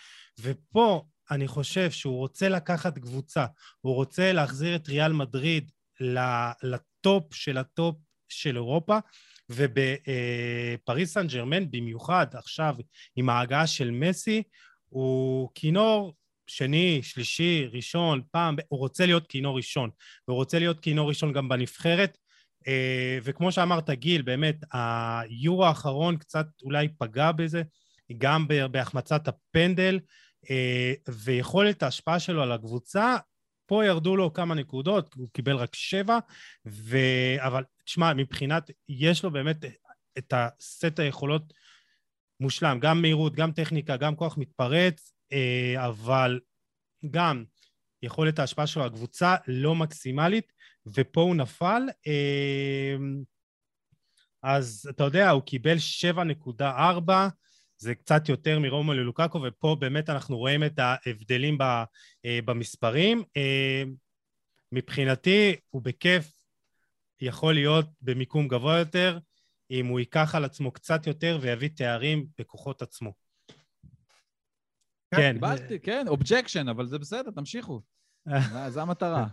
ופה אני חושב שהוא רוצה לקחת קבוצה, הוא רוצה להחזיר את ריאל מדריד לטופ של הטופ של אירופה, ובפריס סן ג'רמן, במיוחד עכשיו עם ההגעה של מסי, הוא כינור שני, שלישי, ראשון, פעם, הוא רוצה להיות כינור ראשון, והוא רוצה להיות כינור ראשון גם בנבחרת, אה, וכמו שאמרת, גיל, באמת, היורו האחרון קצת אולי פגע בזה, גם בהחמצת הפנדל, אה, ויכולת ההשפעה שלו על הקבוצה, פה ירדו לו כמה נקודות, הוא קיבל רק שבע, ו... אבל תשמע, מבחינת, יש לו באמת את הסט היכולות מושלם, גם מהירות, גם טכניקה, גם כוח מתפרץ, אבל גם יכולת ההשפעה שלו הקבוצה לא מקסימלית, ופה הוא נפל. אה, אז אתה יודע, הוא קיבל 7.4, זה קצת יותר מרומו ללוקקו, ופה באמת אנחנו רואים את ההבדלים אה, במספרים. מבחינתי, הוא בכיף יכול להיות במיקום גבוה יותר, אם הוא ייקח על עצמו קצת יותר ויביא תארים בכוחות עצמו. כן. קיבלתי, כן, objection, אבל זה בסדר, תמשיכו. זו המטרה.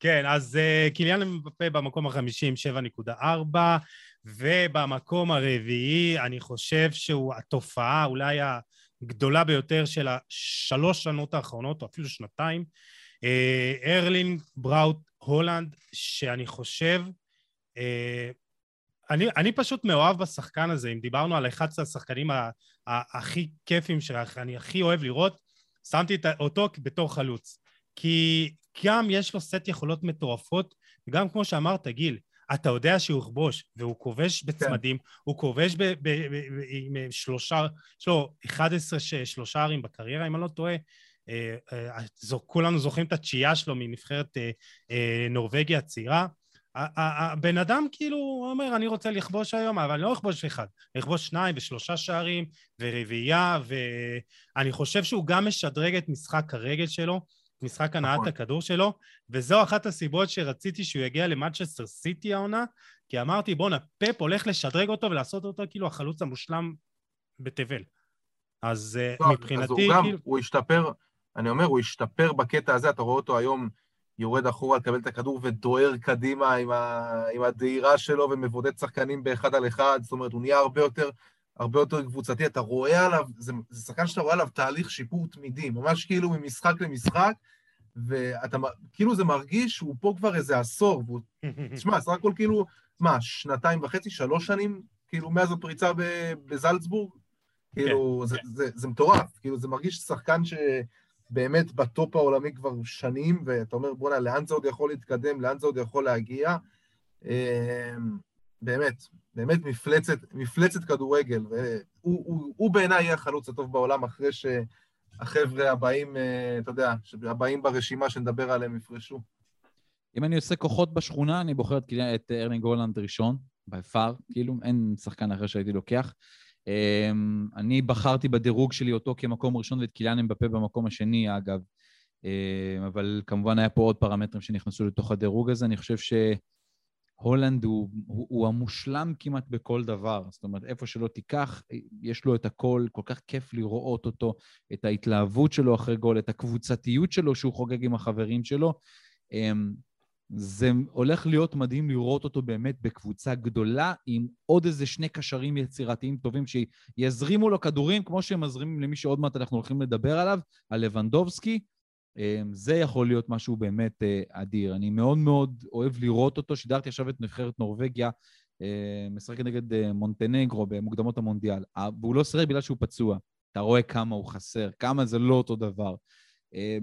כן, אז uh, קיליאן מבפה במקום החמישי עם 7.4, ובמקום הרביעי, אני חושב שהוא התופעה אולי הגדולה ביותר של השלוש שנות האחרונות, או אפילו שנתיים, uh, ארלינג בראוט הולנד, שאני חושב, uh, אני, אני פשוט מאוהב בשחקן הזה, אם דיברנו על 11 השחקנים הכי כיפים שאני הכי אוהב לראות, שמתי אותו בתור חלוץ. כי גם יש לו סט יכולות מטורפות, וגם כמו שאמרת, גיל, אתה יודע שהוא יכבוש, והוא כובש בצמדים, כן. הוא כובש ב, ב, ב, ב, עם שלושה, יש לו 11 שלושה ערים בקריירה, אם אני לא טועה. אה, אה, זו, כולנו זוכרים את התשיעייה שלו מנבחרת אה, נורבגיה הצעירה. הבן אדם כאילו אומר, אני רוצה לכבוש היום, אבל אני לא אכבוש אחד, אני אכבוש שניים ושלושה שערים ורביעייה, ואני חושב שהוא גם משדרג את משחק הרגל שלו, משחק הנעת נכון. הכדור שלו, וזו אחת הסיבות שרציתי שהוא יגיע למנצ'סטר סיטי העונה, כי אמרתי, בואנה, פפ הולך לשדרג אותו ולעשות אותו כאילו החלוץ המושלם בתבל. אז אה, מבחינתי... אז הוא גם, כאילו... הוא השתפר, אני אומר, הוא השתפר בקטע הזה, אתה רואה אותו היום יורד אחורה לקבל את הכדור ודוהר קדימה עם, ה... עם הדהירה שלו ומבודד שחקנים באחד על אחד, זאת אומרת, הוא נהיה הרבה יותר, הרבה יותר קבוצתי, אתה רואה עליו, זה, זה שחקן שאתה רואה עליו תהליך שיפור תמידי, ממש כאילו ממשחק למשחק, ואתה, כאילו זה מרגיש שהוא פה כבר איזה עשור, והוא, תשמע, סך הכל כאילו, מה, שנתיים וחצי, שלוש שנים, כאילו, מאז הפריצה בזלצבורג? כאילו, כן, זה, כן. זה, זה, זה מטורף, כאילו, זה מרגיש שחקן שבאמת בטופ העולמי כבר שנים, ואתה אומר, בואנה, לאן זה עוד יכול להתקדם, לאן זה עוד יכול להגיע? אמ, באמת, באמת מפלצת, מפלצת כדורגל, והוא הוא, הוא, בעיניי יהיה החלוץ הטוב בעולם אחרי ש... החבר'ה הבאים, אה, אתה יודע, הבאים ברשימה שנדבר עליהם יפרשו. אם אני עושה כוחות בשכונה, אני בוחר את, את ארלינג הולנד ראשון, בפאר, כאילו, אין שחקן אחר שהייתי לוקח. אמ, אני בחרתי בדירוג שלי אותו כמקום ראשון ואת קיליאן אמבפה במקום השני, אגב. אמ, אבל כמובן היה פה עוד פרמטרים שנכנסו לתוך הדירוג הזה. אני חושב ש... הולנד הוא, הוא, הוא המושלם כמעט בכל דבר. זאת אומרת, איפה שלא תיקח, יש לו את הכל, כל כך כיף לראות אותו, את ההתלהבות שלו אחרי גול, את הקבוצתיות שלו שהוא חוגג עם החברים שלו. זה הולך להיות מדהים לראות אותו באמת בקבוצה גדולה, עם עוד איזה שני קשרים יצירתיים טובים שיזרימו לו כדורים, כמו שהם מזרימים למי שעוד מעט אנחנו הולכים לדבר עליו, על לבנדובסקי. אמ, זה יכול להיות משהו באמת אה, אדיר. אני מאוד מאוד אוהב לראות אותו. שידרתי עכשיו את נבחרת נורבגיה, אה, משחקת נגד אה, מונטנגרו במוקדמות המונדיאל, והוא לא סירב בגלל שהוא פצוע. אתה רואה כמה הוא חסר, כמה זה לא אותו דבר.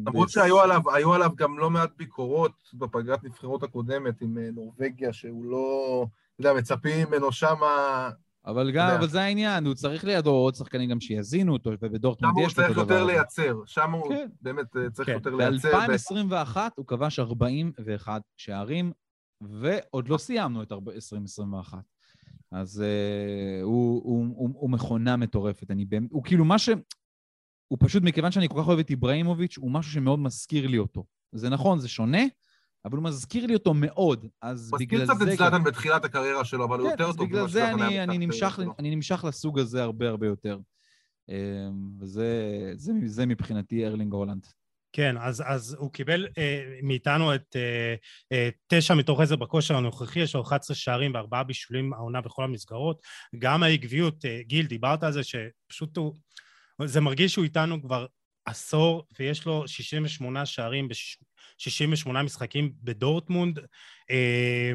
למרות שהיו עליו, עליו גם לא מעט ביקורות בפגרת נבחרות הקודמת עם נורבגיה, שהוא לא, אתה יודע, מצפים ממנו שמה אבל גם, אבל זה העניין, הוא צריך לידו עוד שחקנים גם שיזינו אותו, ובדורטמונד יש לו אותו דבר. שם הוא צריך יותר לייצר, שם הוא כן. באמת אה, צריך כן. יותר לייצר. ב-2021 הוא כבש 41 שערים, ועוד לא סיימנו את 2021. אז uh, הוא, הוא, הוא, הוא מכונה מטורפת. אני באמת, הוא כאילו מה ש... הוא פשוט, מכיוון שאני כל כך אוהב את איבראימוביץ', הוא משהו שמאוד מזכיר לי אותו. זה נכון, זה שונה, אבל הוא מזכיר לי אותו מאוד, אז בגלל זה... מזכיר קצת את זלאטן בתחילת הקריירה שלו, אבל הוא כן, יותר טוב. בגלל זה אני, אני, נמשך, אני נמשך לסוג הזה הרבה הרבה יותר. אמ, וזה זה, זה מבחינתי ארלינג הולנד. כן, אז, אז הוא קיבל אה, מאיתנו את אה, אה, תשע מתוך עשר בכושר הנוכחי, יש לו 11 שערים וארבעה בישולים העונה בכל המסגרות. גם העקביות, אה, גיל, דיברת על זה שפשוט הוא... זה מרגיש שהוא איתנו כבר עשור, ויש לו 68 שערים בש... 68 משחקים בדורטמונד. אה,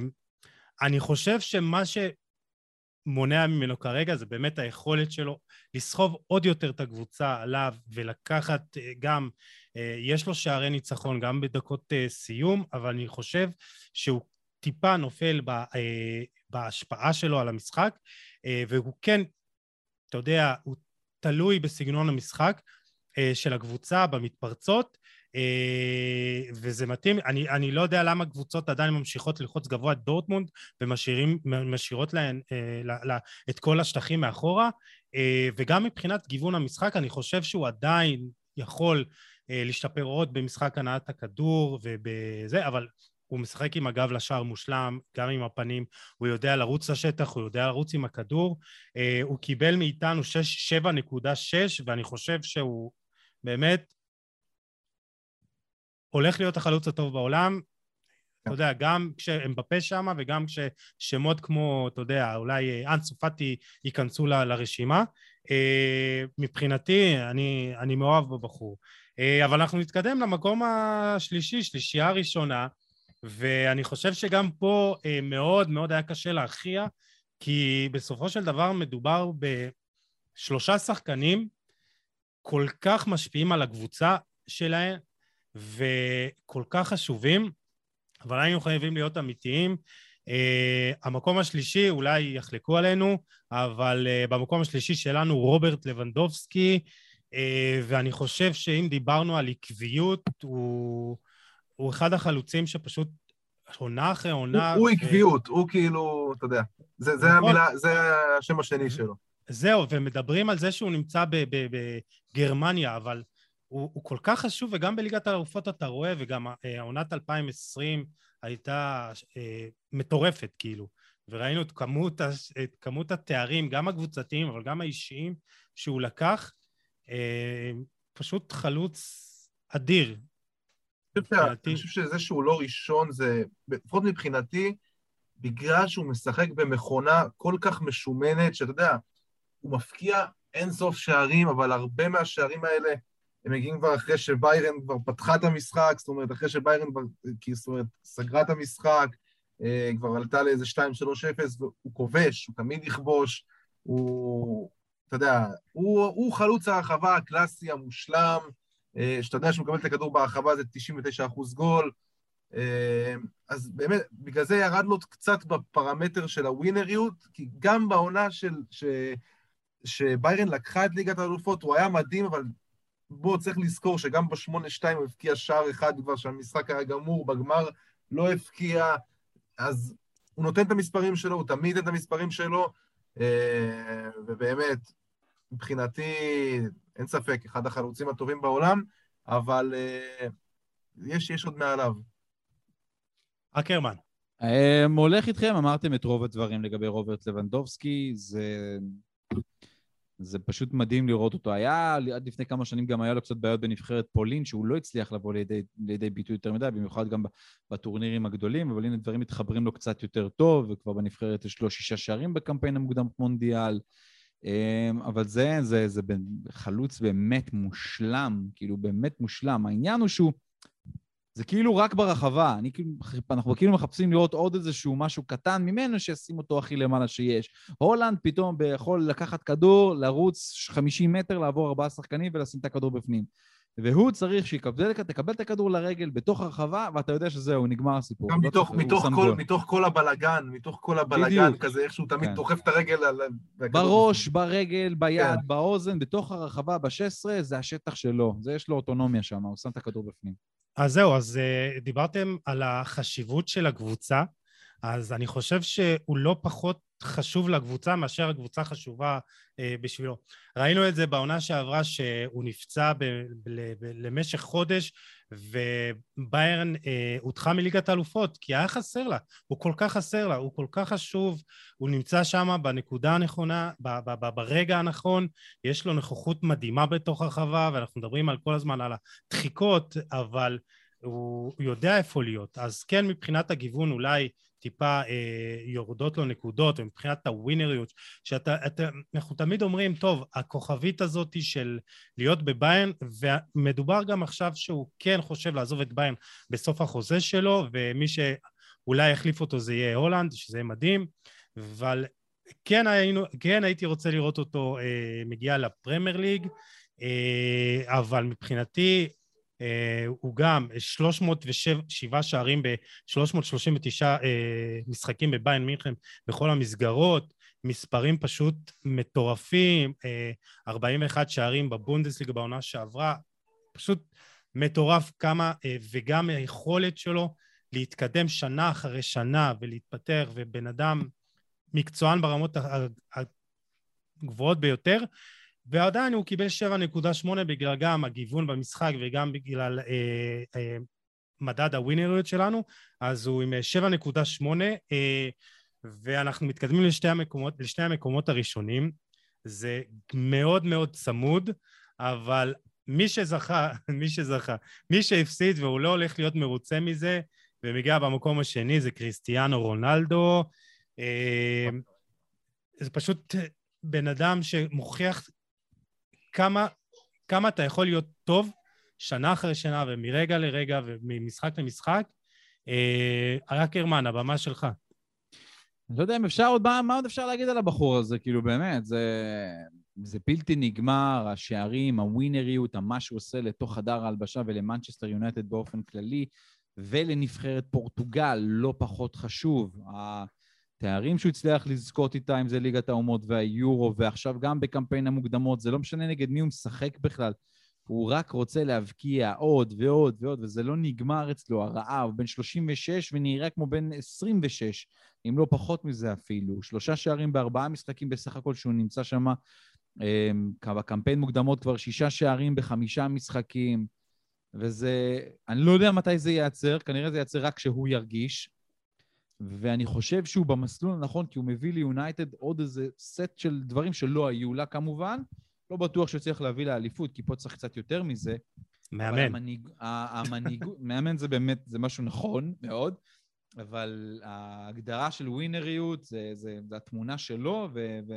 אני חושב שמה שמונע ממנו כרגע זה באמת היכולת שלו לסחוב עוד יותר את הקבוצה עליו ולקחת אה, גם, אה, יש לו שערי ניצחון גם בדקות סיום, אבל אני חושב שהוא טיפה נופל בהשפעה שלו על המשחק, והוא כן, אתה יודע, הוא תלוי בסגנון המשחק של הקבוצה, במתפרצות, אה, וזה מתאים, אני, אני לא יודע למה קבוצות עדיין ממשיכות ללחוץ גבוה את דורטמונד ומשאירות להן אה, לה, לה, את כל השטחים מאחורה אה, וגם מבחינת גיוון המשחק אני חושב שהוא עדיין יכול להשתפר עוד במשחק הנעת הכדור ובזה אבל הוא משחק עם הגב לשער מושלם, גם עם הפנים, הוא יודע לרוץ לשטח, הוא יודע לרוץ עם הכדור. הוא קיבל מאיתנו 7.6 ואני חושב שהוא באמת הולך להיות החלוץ הטוב בעולם, אתה כן. יודע, גם כשהם בפה שם וגם כששמות כמו, אתה יודע, אולי אה, אנסו פאטי ייכנסו ל, לרשימה. אה, מבחינתי, אני, אני מאוהב בבחור. אה, אבל אנחנו נתקדם למקום השלישי, שלישייה הראשונה, ואני חושב שגם פה מאוד מאוד היה קשה להכריע, כי בסופו של דבר מדובר בשלושה שחקנים כל כך משפיעים על הקבוצה שלהם, וכל כך חשובים, אבל היינו חייבים להיות אמיתיים. Uh, המקום השלישי, אולי יחלקו עלינו, אבל uh, במקום השלישי שלנו רוברט לבנדובסקי, uh, ואני חושב שאם דיברנו על עקביות, הוא, הוא אחד החלוצים שפשוט עונה אחרי עונה... הוא, הוא ו... עקביות, הוא כאילו, אתה יודע, זה, זה נכון. המילה, זה השם השני שלו. זהו, ומדברים על זה שהוא נמצא בגרמניה, אבל הוא, הוא כל כך חשוב, וגם בליגת האלופות אתה רואה, וגם אה, העונת 2020 הייתה אה, מטורפת, כאילו. וראינו את כמות, את כמות התארים, גם הקבוצתיים, אבל גם האישיים, שהוא לקח. אה, פשוט חלוץ אדיר. אני חושב שזה שהוא לא ראשון, זה, לפחות מבחינתי, בגלל שהוא משחק במכונה כל כך משומנת, שאתה יודע, הוא מפקיע אין סוף שערים, אבל הרבה מהשערים האלה הם מגיעים כבר אחרי שביירן כבר פתחה את המשחק, זאת אומרת, אחרי שביירן כבר, זאת אומרת, סגרה את המשחק, אה, כבר עלתה לאיזה 2-3-0, והוא כובש, הוא תמיד יכבוש, הוא, אתה יודע, הוא, הוא חלוץ הרחבה הקלאסי, המושלם, שאתה יודע שהוא מקבל את הכדור בהרחבה זה 99 אחוז גול, אה, אז באמת, בגלל זה ירד לו קצת בפרמטר של הווינריות, כי גם בעונה של, ש, שביירן לקחה את ליגת האלופות, הוא היה מדהים, אבל בואו צריך לזכור שגם ב-8-2 הוא הבקיע שער אחד כבר שהמשחק היה גמור, בגמר לא הבקיע, אז הוא נותן את המספרים שלו, הוא תמיד את המספרים שלו, אה, ובאמת, מבחינתי, אין ספק, אחד החלוצים הטובים בעולם, אבל אה, יש, יש עוד מעליו. אקרמן. אמ, הולך איתכם, אמרתם את רוב הדברים לגבי רוברט לבנדובסקי, זה... זה פשוט מדהים לראות אותו. היה, עד לפני כמה שנים גם היה לו קצת בעיות בנבחרת פולין, שהוא לא הצליח לבוא לידי, לידי ביטוי יותר מדי, במיוחד גם בטורנירים הגדולים, אבל הנה דברים מתחברים לו קצת יותר טוב, וכבר בנבחרת יש לו שישה שערים בקמפיין המוקדם מונדיאל. אמ, אבל זה, זה, זה חלוץ באמת מושלם, כאילו באמת מושלם. העניין הוא שהוא... זה כאילו רק ברחבה. אני, כאילו, אנחנו כאילו מחפשים לראות עוד איזשהו משהו קטן ממנו שישים אותו הכי למעלה שיש. הולנד פתאום יכול לקחת כדור, לרוץ 50 מטר, לעבור ארבעה שחקנים ולשים את הכדור בפנים. והוא צריך שיקבל, תקבל את הכדור לרגל בתוך הרחבה, ואתה יודע שזהו, נגמר הסיפור. גם לא מתוך, צריך, מתוך, כל, מתוך כל הבלגן, מתוך כל הבלגן, בדיוק. כזה איך שהוא תמיד כן. דוחף את הרגל על... בראש, ברגל, ביד, כן. באוזן, בתוך הרחבה, ב-16, זה השטח שלו. זה יש לו אוטונומיה שם, הוא שם את הכדור בפנים. אז זהו, אז uh, דיברתם על החשיבות של הקבוצה, אז אני חושב שהוא לא פחות חשוב לקבוצה מאשר הקבוצה חשובה uh, בשבילו. ראינו את זה בעונה שעברה שהוא נפצע ב- ב- ב- למשך חודש וביירן אה, הודחה מליגת האלופות כי היה חסר לה, הוא כל כך חסר לה, הוא כל כך חשוב, הוא נמצא שם בנקודה הנכונה, ב- ב- ב- ברגע הנכון, יש לו נוכחות מדהימה בתוך הרחבה ואנחנו מדברים על כל הזמן על הדחיקות, אבל הוא יודע איפה להיות. אז כן, מבחינת הגיוון אולי טיפה אה, יורדות לו נקודות, ומבחינת הווינריות, שאנחנו תמיד אומרים, טוב, הכוכבית הזאת של להיות בביין, ומדובר גם עכשיו שהוא כן חושב לעזוב את ביין בסוף החוזה שלו, ומי שאולי יחליף אותו זה יהיה הולנד, שזה יהיה מדהים, אבל כן, היינו, כן הייתי רוצה לראות אותו אה, מגיע לפרמייר ליג, אה, אבל מבחינתי הוא גם 307 שערים ב-339 אה, משחקים בביין מינכן בכל המסגרות, מספרים פשוט מטורפים, 41 אה, שערים בבונדסליגה בעונה שעברה, פשוט מטורף כמה, וגם היכולת שלו להתקדם שנה אחרי שנה ולהתפתח, ובן אדם מקצוען ברמות הגבוהות ביותר, ועדיין הוא קיבל 7.8 בגלל גם הגיוון במשחק וגם בגלל אה, אה, מדד הווינריות שלנו, אז הוא עם 7.8 אה, ואנחנו מתקדמים לשתי המקומות, לשני המקומות הראשונים. זה מאוד מאוד צמוד, אבל מי שזכה, מי שזכה, מי שהפסיד והוא לא הולך להיות מרוצה מזה ומגיע במקום השני זה קריסטיאנו רונלדו. אה, זה פשוט בן אדם שמוכיח כמה, כמה אתה יכול להיות טוב שנה אחרי שנה ומרגע לרגע וממשחק למשחק. אה, אקרמן, הבמה שלך. אני לא יודע אם אפשר עוד, מה, מה עוד אפשר להגיד על הבחור הזה? כאילו, באמת, זה, זה בלתי נגמר, השערים, הווינריות, מה שהוא עושה לתוך חדר ההלבשה ולמנצ'סטר יונייטד באופן כללי, ולנבחרת פורטוגל, לא פחות חשוב. התארים שהוא הצליח לזכות איתה, אם זה ליגת האומות והיורו, ועכשיו גם בקמפיין המוקדמות, זה לא משנה נגד מי הוא משחק בכלל. הוא רק רוצה להבקיע עוד ועוד ועוד, וזה לא נגמר אצלו, הרעב. בן 36 ונראה כמו בן 26, אם לא פחות מזה אפילו. שלושה שערים בארבעה משחקים בסך הכל שהוא נמצא שם. אמ, בקמפיין מוקדמות כבר שישה שערים בחמישה משחקים, וזה... אני לא יודע מתי זה ייעצר, כנראה זה ייעצר רק כשהוא ירגיש. ואני חושב שהוא במסלול הנכון, כי הוא מביא ליונייטד עוד איזה סט של דברים שלא היו לה כמובן. לא בטוח שהוא צריך להביא לאליפות, כי פה צריך קצת יותר מזה, מאמן. המנהיג, המנהיג, מאמן זה באמת, זה משהו נכון מאוד, אבל ההגדרה של ווינריות זה, זה, זה התמונה שלו, ו, ו,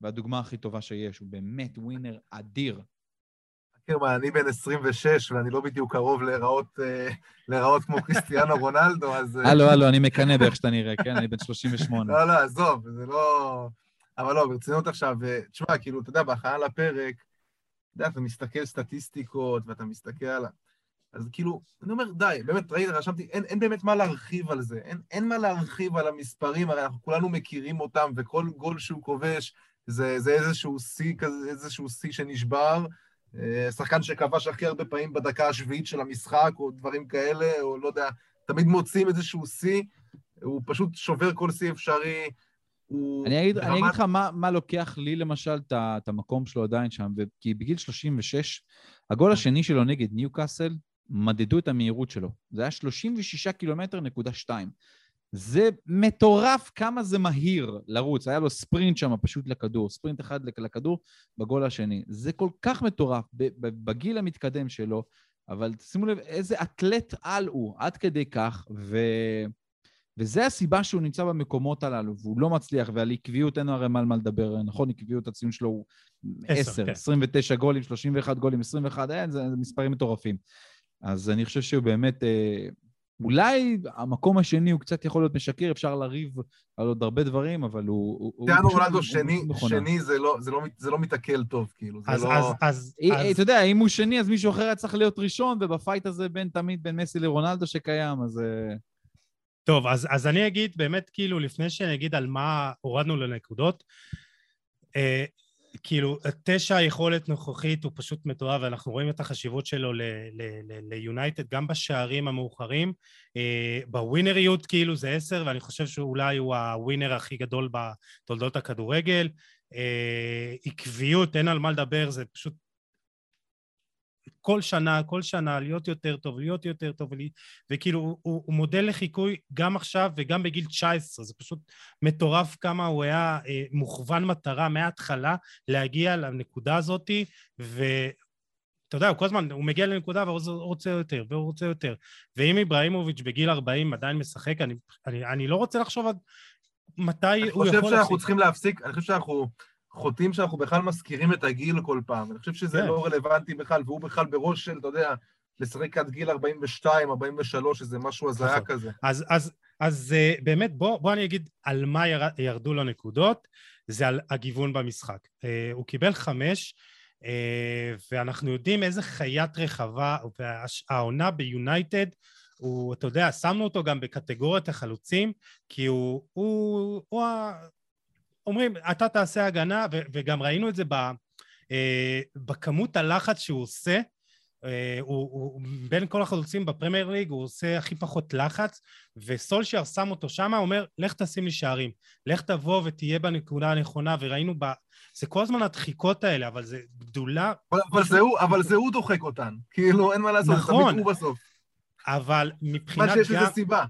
והדוגמה הכי טובה שיש, הוא באמת ווינר אדיר. אקרמן, אני בן 26 ואני לא בדיוק קרוב להיראות, אה, להיראות כמו קריסטיאנו רונלדו, אז... אה, הלו, הלו, אני מקנא באיך שאתה נראה, כן? אני בן 38. לא, לא, עזוב, זה לא... אבל לא, ברצינות עכשיו, אה, תשמע, כאילו, אתה יודע, בהכנה לפרק, אתה יודע, אתה מסתכל סטטיסטיקות ואתה מסתכל על... אז כאילו, אני אומר, די, באמת, ראית, רשמתי, אין, אין באמת מה להרחיב על זה, אין, אין מה להרחיב על המספרים, הרי אנחנו כולנו מכירים אותם, וכל גול שהוא כובש זה, זה איזשהו שיא כזה, איזשהו שיא שנשבר. אה, שחקן שכבש הכי הרבה פעמים בדקה השביעית של המשחק, או דברים כאלה, או לא יודע, תמיד מוצאים איזשהו שיא, הוא פשוט שובר כל שיא אפשרי. אני אגיד, ברמת... אני אגיד לך מה, מה לוקח לי למשל את המקום שלו עדיין שם, כי בגיל 36, הגול השני שלו נגד ניוקאסל, מדדו את המהירות שלו. זה היה 36 קילומטר נקודה 2. זה מטורף כמה זה מהיר לרוץ. היה לו ספרינט שם פשוט לכדור, ספרינט אחד לכדור בגול השני. זה כל כך מטורף בגיל המתקדם שלו, אבל שימו לב איזה אתלט על הוא, עד כדי כך, ו... וזה הסיבה שהוא נמצא במקומות הללו, והוא לא מצליח, ועל עקביות אין הרי מה מה לדבר, נכון? עקביות הציון שלו הוא 10, כן. 29 גולים, 31 גולים, 21, אין, זה, זה מספרים מטורפים. אז אני חושב שהוא באמת, אה, אולי המקום השני הוא קצת יכול להיות משקר, אפשר לריב על עוד הרבה דברים, אבל הוא... טיאנו רונלדו שני, שני זה לא, זה, לא, זה לא מתעכל טוב, כאילו, זה אז, לא... אז, אז, אז... אתה יודע, אם הוא שני, אז מישהו אחר היה צריך להיות ראשון, ובפייט הזה בין תמיד בין מסי לרונלדו שקיים, אז... אה, טוב, אז, אז אני אגיד באמת, כאילו, לפני שאני אגיד על מה הורדנו לנקודות, אה, כאילו, תשע היכולת נוכחית הוא פשוט מטורף, ואנחנו רואים את החשיבות שלו ליונייטד, גם בשערים המאוחרים. אה, בווינריות, כאילו, זה עשר, ואני חושב שאולי הוא הווינר הכי גדול בתולדות הכדורגל. אה, עקביות, אין על מה לדבר, זה פשוט כל שנה, כל שנה, להיות יותר טוב, להיות יותר טוב, וכאילו הוא, הוא מודל לחיקוי גם עכשיו וגם בגיל 19, זה פשוט מטורף כמה הוא היה אה, מוכוון מטרה מההתחלה להגיע לנקודה הזאתי, ואתה יודע, הוא כל הזמן, הוא מגיע לנקודה והוא רוצה יותר, והוא רוצה יותר. ואם איבראימוביץ' בגיל 40 עדיין משחק, אני, אני, אני לא רוצה לחשוב עד מתי הוא יכול... אני חושב שאנחנו צריכים להפסיק, אני חושב שאנחנו... חוטאים שאנחנו בכלל מזכירים את הגיל כל פעם. אני חושב שזה כן. לא רלוונטי בכלל, והוא בכלל בראש של, אתה יודע, לשחק עד גיל 42, 43, איזה משהו הזיה נכון. כזה. אז, אז, אז אה, באמת, בוא, בוא אני אגיד על מה יר, ירדו לו נקודות, זה על הגיוון במשחק. אה, הוא קיבל חמש, אה, ואנחנו יודעים איזה חיית רחבה, והעונה ביונייטד, הוא, אתה יודע, שמנו אותו גם בקטגוריית החלוצים, כי הוא, הוא, הוא, הוא אומרים, אתה תעשה הגנה, ו- וגם ראינו את זה ב- אה, בכמות הלחץ שהוא עושה, אה, הוא, הוא בין כל החלוצים בפרמייר ליג הוא עושה הכי פחות לחץ וסולשייר שם אותו שם, אומר לך תשים לי שערים, לך תבוא ותהיה בנקודה הנכונה וראינו ב... זה כל הזמן הדחיקות האלה, אבל זה גדולה... אבל, אבל, זה, הוא, אבל זה הוא דוחק אותן, כאילו אין מה לעשות, נכון, זה בסוף. אבל מבחינת מה שיש לזה סיבה.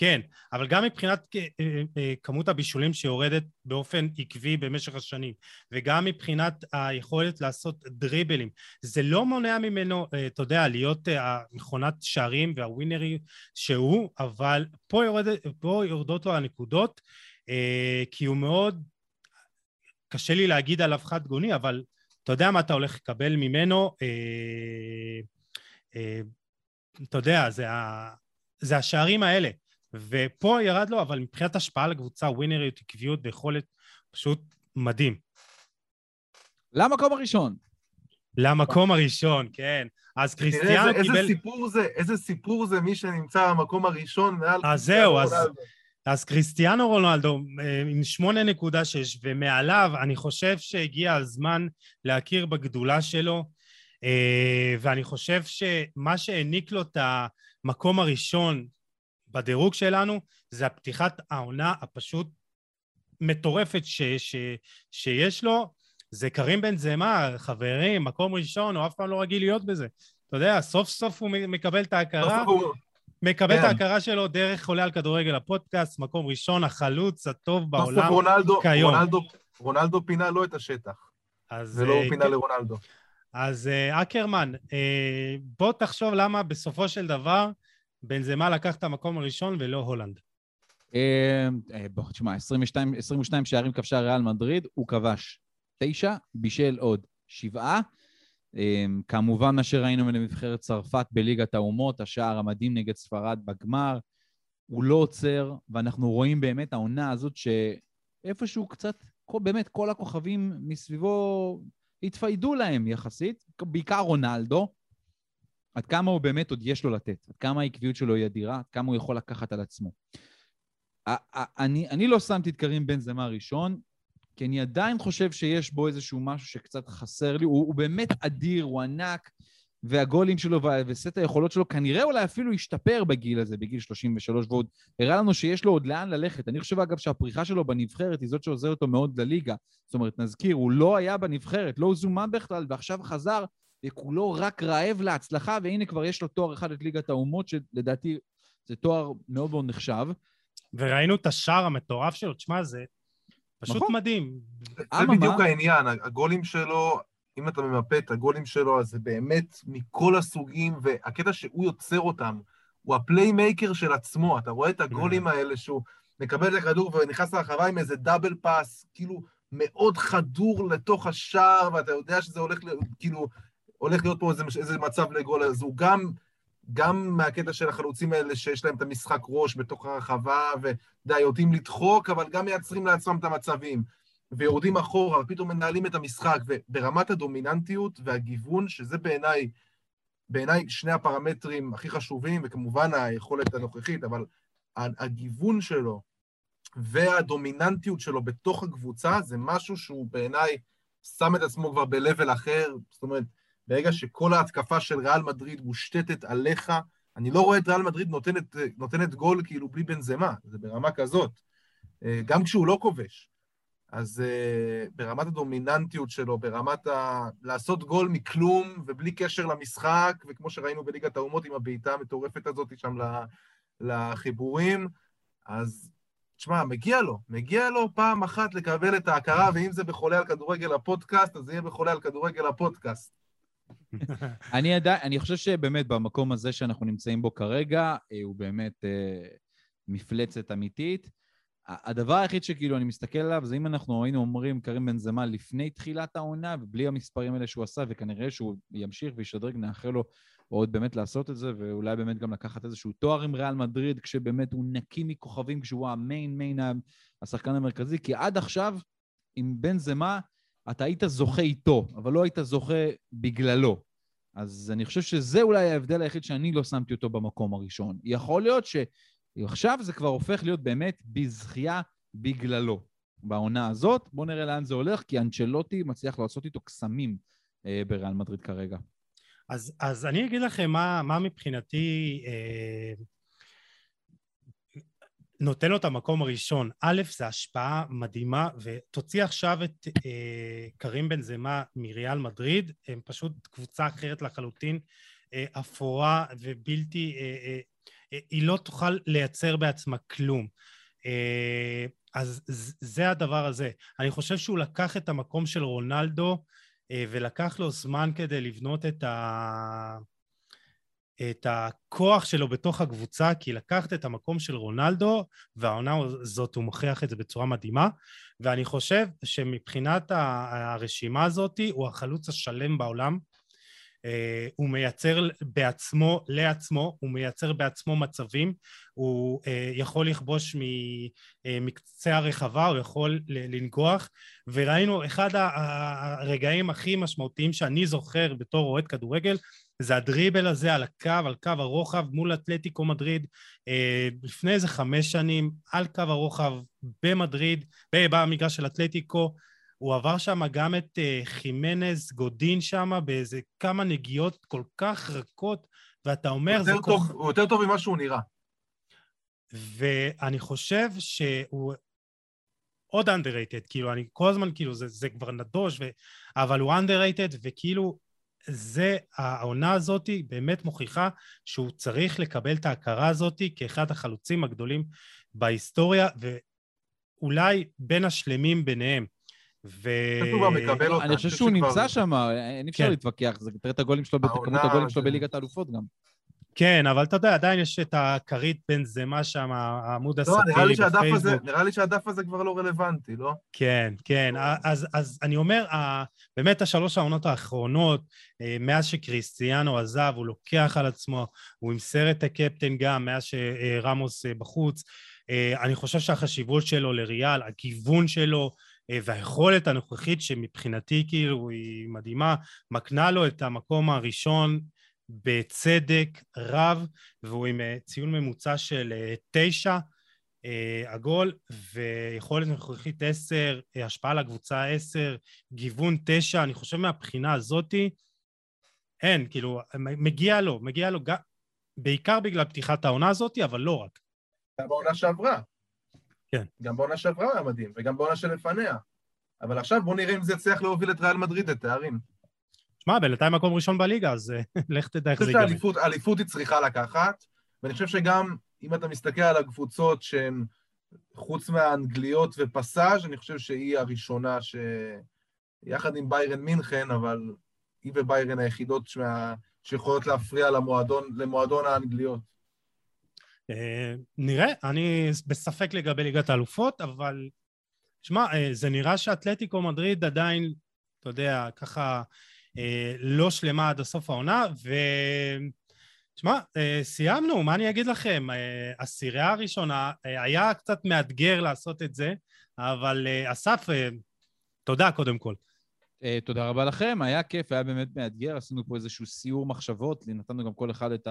כן, אבל גם מבחינת אה, אה, אה, כמות הבישולים שיורדת באופן עקבי במשך השנים, וגם מבחינת היכולת לעשות דריבלים, זה לא מונע ממנו, אתה יודע, להיות המכונת שערים והווינרי שהוא, אבל פה, יורד, פה יורדות לו הנקודות, כי הוא מאוד, קשה לי להגיד עליו חד גוני, אבל אתה יודע מה אתה הולך לקבל ממנו, אתה יודע, זה, השערים האלה. ופה ירד לו, אבל מבחינת השפעה לקבוצה, ווינריות, עקביות ויכולת, פשוט מדהים. למקום הראשון. למקום הראשון, כן. אז קריסטיאנו איזה, קיבל... איזה סיפור זה, איזה סיפור זה מי שנמצא במקום הראשון מעל... אז זהו, אז, אז קריסטיאנו רונלדו אה, עם 8.6, ומעליו אני חושב שהגיע הזמן להכיר בגדולה שלו, אה, ואני חושב שמה שהעניק לו את המקום הראשון בדירוג שלנו זה הפתיחת העונה הפשוט מטורפת ש, ש, שיש לו. זה קרים בן זמה, חברים, מקום ראשון, הוא אף פעם לא רגיל להיות בזה. אתה יודע, סוף סוף הוא מקבל את ההכרה, מקבל כן. את ההכרה שלו דרך חולה על כדורגל הפודקאסט, מקום ראשון, החלוץ הטוב בעולם רונלדו, כיום. רונלדו, רונלדו פינה לא את השטח, ולא הוא אה, פינה כן. לרונלדו. אז אה, אקרמן, אה, בוא תחשוב למה בסופו של דבר בנזמה לקח את המקום הראשון ולא הולנד. בוא, תשמע, 22, 22 שערים כבשה ריאל מדריד, הוא כבש תשע, בישל עוד שבעה. כמובן, מה שראינו מנבחרת צרפת בליגת האומות, השער המדהים נגד ספרד בגמר, הוא לא עוצר, ואנחנו רואים באמת העונה הזאת שאיפשהו קצת, באמת כל הכוכבים מסביבו התפיידו להם יחסית, בעיקר רונלדו, עד כמה הוא באמת עוד יש לו לתת, עד כמה העקביות שלו היא אדירה, עד כמה הוא יכול לקחת על עצמו. אני, אני לא שמתי את קרים בן זמה ראשון, כי אני עדיין חושב שיש בו איזשהו משהו שקצת חסר לי. הוא, הוא באמת אדיר, הוא ענק, והגולים שלו וסט היכולות שלו כנראה אולי אפילו השתפר בגיל הזה, בגיל 33, ועוד הראה לנו שיש לו עוד לאן ללכת. אני חושב, אגב, שהפריחה שלו בנבחרת היא זאת שעוזרת אותו מאוד לליגה. זאת אומרת, נזכיר, הוא לא היה בנבחרת, לא זומן בכלל, ועכשיו חזר, וכולו רק רעב להצלחה, והנה כבר יש לו תואר אחד את ליגת האומות, שלדעתי זה תואר מאוד מאוד נחשב. וראינו את השער המטורף שלו, תשמע, זה פשוט נכון. מדהים. זה בדיוק העניין, הגולים שלו, אם אתה ממפה את הגולים שלו, אז זה באמת מכל הסוגים, והקטע שהוא יוצר אותם, הוא ה playmaker של עצמו, אתה רואה את הגולים mm. האלה שהוא מקבל את הכדור ונכנס לרחבה עם איזה double pass, כאילו מאוד חדור לתוך השער, ואתה יודע שזה הולך, כאילו, הולך להיות פה איזה, איזה מצב לגול, אז הוא גם, גם מהקטע של החלוצים האלה שיש להם את המשחק ראש בתוך הרחבה, ודי, יודעים לדחוק, אבל גם מייצרים לעצמם את המצבים. ויורדים אחורה, ופתאום מנהלים את המשחק, וברמת הדומיננטיות והגיוון, שזה בעיניי, בעיניי שני הפרמטרים הכי חשובים, וכמובן היכולת הנוכחית, אבל הגיוון שלו והדומיננטיות שלו בתוך הקבוצה, זה משהו שהוא בעיניי שם את עצמו כבר ב-level אחר, זאת אומרת, ברגע שכל ההתקפה של ריאל מדריד מושתתת עליך, אני לא רואה את ריאל מדריד נותנת, נותנת גול כאילו בלי בנזמה, זה ברמה כזאת. אה, גם כשהוא לא כובש. אז uh, ברמת הדומיננטיות שלו, ברמת ה... לעשות גול מכלום ובלי קשר למשחק, וכמו שראינו בליגת האומות עם הבעיטה המטורפת הזאת שם לחיבורים, אז תשמע, מגיע לו, מגיע לו פעם אחת לקבל את ההכרה, ואם זה בחולה על כדורגל הפודקאסט, אז זה יהיה בחולה על כדורגל הפודקאסט. אני עדיין, אני חושב שבאמת במקום הזה שאנחנו נמצאים בו כרגע, אה, הוא באמת אה, מפלצת אמיתית. הדבר היחיד שכאילו אני מסתכל עליו זה אם אנחנו היינו אומרים קרים בן זמה לפני תחילת העונה ובלי המספרים האלה שהוא עשה וכנראה שהוא ימשיך וישדרג, נאחל לו עוד באמת לעשות את זה ואולי באמת גם לקחת איזשהו תואר עם ריאל מדריד כשבאמת הוא נקי מכוכבים כשהוא המיין מיין השחקן המרכזי כי עד עכשיו עם בן זמה אתה היית זוכה איתו אבל לא היית זוכה בגללו אז אני חושב שזה אולי ההבדל היחיד שאני לא שמתי אותו במקום הראשון. יכול להיות ש... עכשיו זה כבר הופך להיות באמת בזכייה בגללו. בעונה הזאת, בואו נראה לאן זה הולך, כי אנצ'לוטי מצליח לעשות איתו קסמים אה, בריאל מדריד כרגע. אז, אז אני אגיד לכם מה, מה מבחינתי אה, נותן לו את המקום הראשון. א', זו השפעה מדהימה, ותוציא עכשיו את אה, קרים בן זמה מריאל מדריד, הם פשוט קבוצה אחרת לחלוטין, אה, אפורה ובלתי... אה, אה, היא לא תוכל לייצר בעצמה כלום. אה, אז זה הדבר הזה. אני חושב שהוא לקח את המקום של רונלדו אה, ולקח לו זמן כדי לבנות את, ה... את הכוח שלו בתוך הקבוצה, כי לקחת את המקום של רונלדו, והעונה הזאת הוא מוכיח את זה בצורה מדהימה, ואני חושב שמבחינת הרשימה הזאת הוא החלוץ השלם בעולם. Uh, הוא מייצר בעצמו, לעצמו, הוא מייצר בעצמו מצבים, הוא uh, יכול לכבוש אה, מקצה הרחבה, הוא יכול לנגוח, וראינו אחד הרגעים הכי משמעותיים שאני זוכר בתור אוהד כדורגל, זה הדריבל הזה על הקו, על קו הרוחב מול אתלטיקו מדריד, uh, לפני איזה חמש שנים, על קו הרוחב במדריד, במגרש של אתלטיקו, הוא עבר שם גם את uh, חימנז גודין שם באיזה כמה נגיעות כל כך רכות, ואתה אומר... זה טוב, כל... הוא יותר טוב ממה שהוא נראה. ואני חושב שהוא עוד underrated, כאילו, אני כל הזמן, כאילו, זה, זה כבר נדוש, ו... אבל הוא underrated, וכאילו, זה, העונה הזאת באמת מוכיחה שהוא צריך לקבל את ההכרה הזאת כאחד החלוצים הגדולים בהיסטוריה, ואולי בין השלמים ביניהם. ו... אני חושב שהוא נמצא שם, אין אפשר כן. להתווכח, זה תראה את הגולים שלו, כמות הגולים שלו בליגת האלופות גם. כן, אבל אתה יודע, עדיין יש את הכרית בן זמה שם, העמוד הסאטירי בפייסבוק. לא, נראה לי שהדף הזה כבר לא רלוונטי, לא? כן, כן. אז, אז אני אומר, באמת השלוש העונות האחרונות, אה, מאז שקריסטיאנו עזב, הוא לוקח על עצמו, הוא עם סרט הקפטן גם, מאז שרמוס אה, בחוץ. אה, אני חושב שהחשיבות שלו לריאל, הגיוון שלו, והיכולת הנוכחית שמבחינתי כאילו היא מדהימה, מקנה לו את המקום הראשון בצדק רב, והוא עם אה, ציון ממוצע של אה, תשע אה, עגול, ויכולת נוכחית עשר, השפעה על הקבוצה עשר, גיוון תשע, אני חושב מהבחינה הזאתי, אין, כאילו, מגיע לו, מגיע לו, בעיקר בגלל פתיחת העונה הזאתי, אבל לא רק. גם בעונה שעברה. כן. גם בעונה שעברה היה מדהים, וגם בעונה שלפניה. אבל עכשיו בוא נראה אם זה יצליח להוביל את ריאל מדריד לתארים. שמע, בינתיים מקום ראשון בליגה, אז אה, לך תדע איך זה ייגמר. אני חושב שאליפות היא צריכה לקחת, ואני חושב שגם אם אתה מסתכל על הקבוצות שהן חוץ מהאנגליות ופסאז', אני חושב שהיא הראשונה ש... יחד עם ביירן מינכן, אבל היא וביירן היחידות שמה... שיכולות להפריע למועדון, למועדון האנגליות. אה, נראה, אני בספק לגבי ליגת האלופות, אבל שמע, אה, זה נראה שאתלטיקו מדריד עדיין, אתה יודע, ככה לא שלמה עד הסוף העונה, ו... תשמע, אה, סיימנו, מה אני אגיד לכם? אה, הסירייה הראשונה, היה קצת מאתגר לעשות את זה, אבל אסף, תודה קודם כל. תודה רבה לכם, היה כיף, היה באמת מאתגר, עשינו פה איזשהו סיור מחשבות, נתנו גם כל אחד את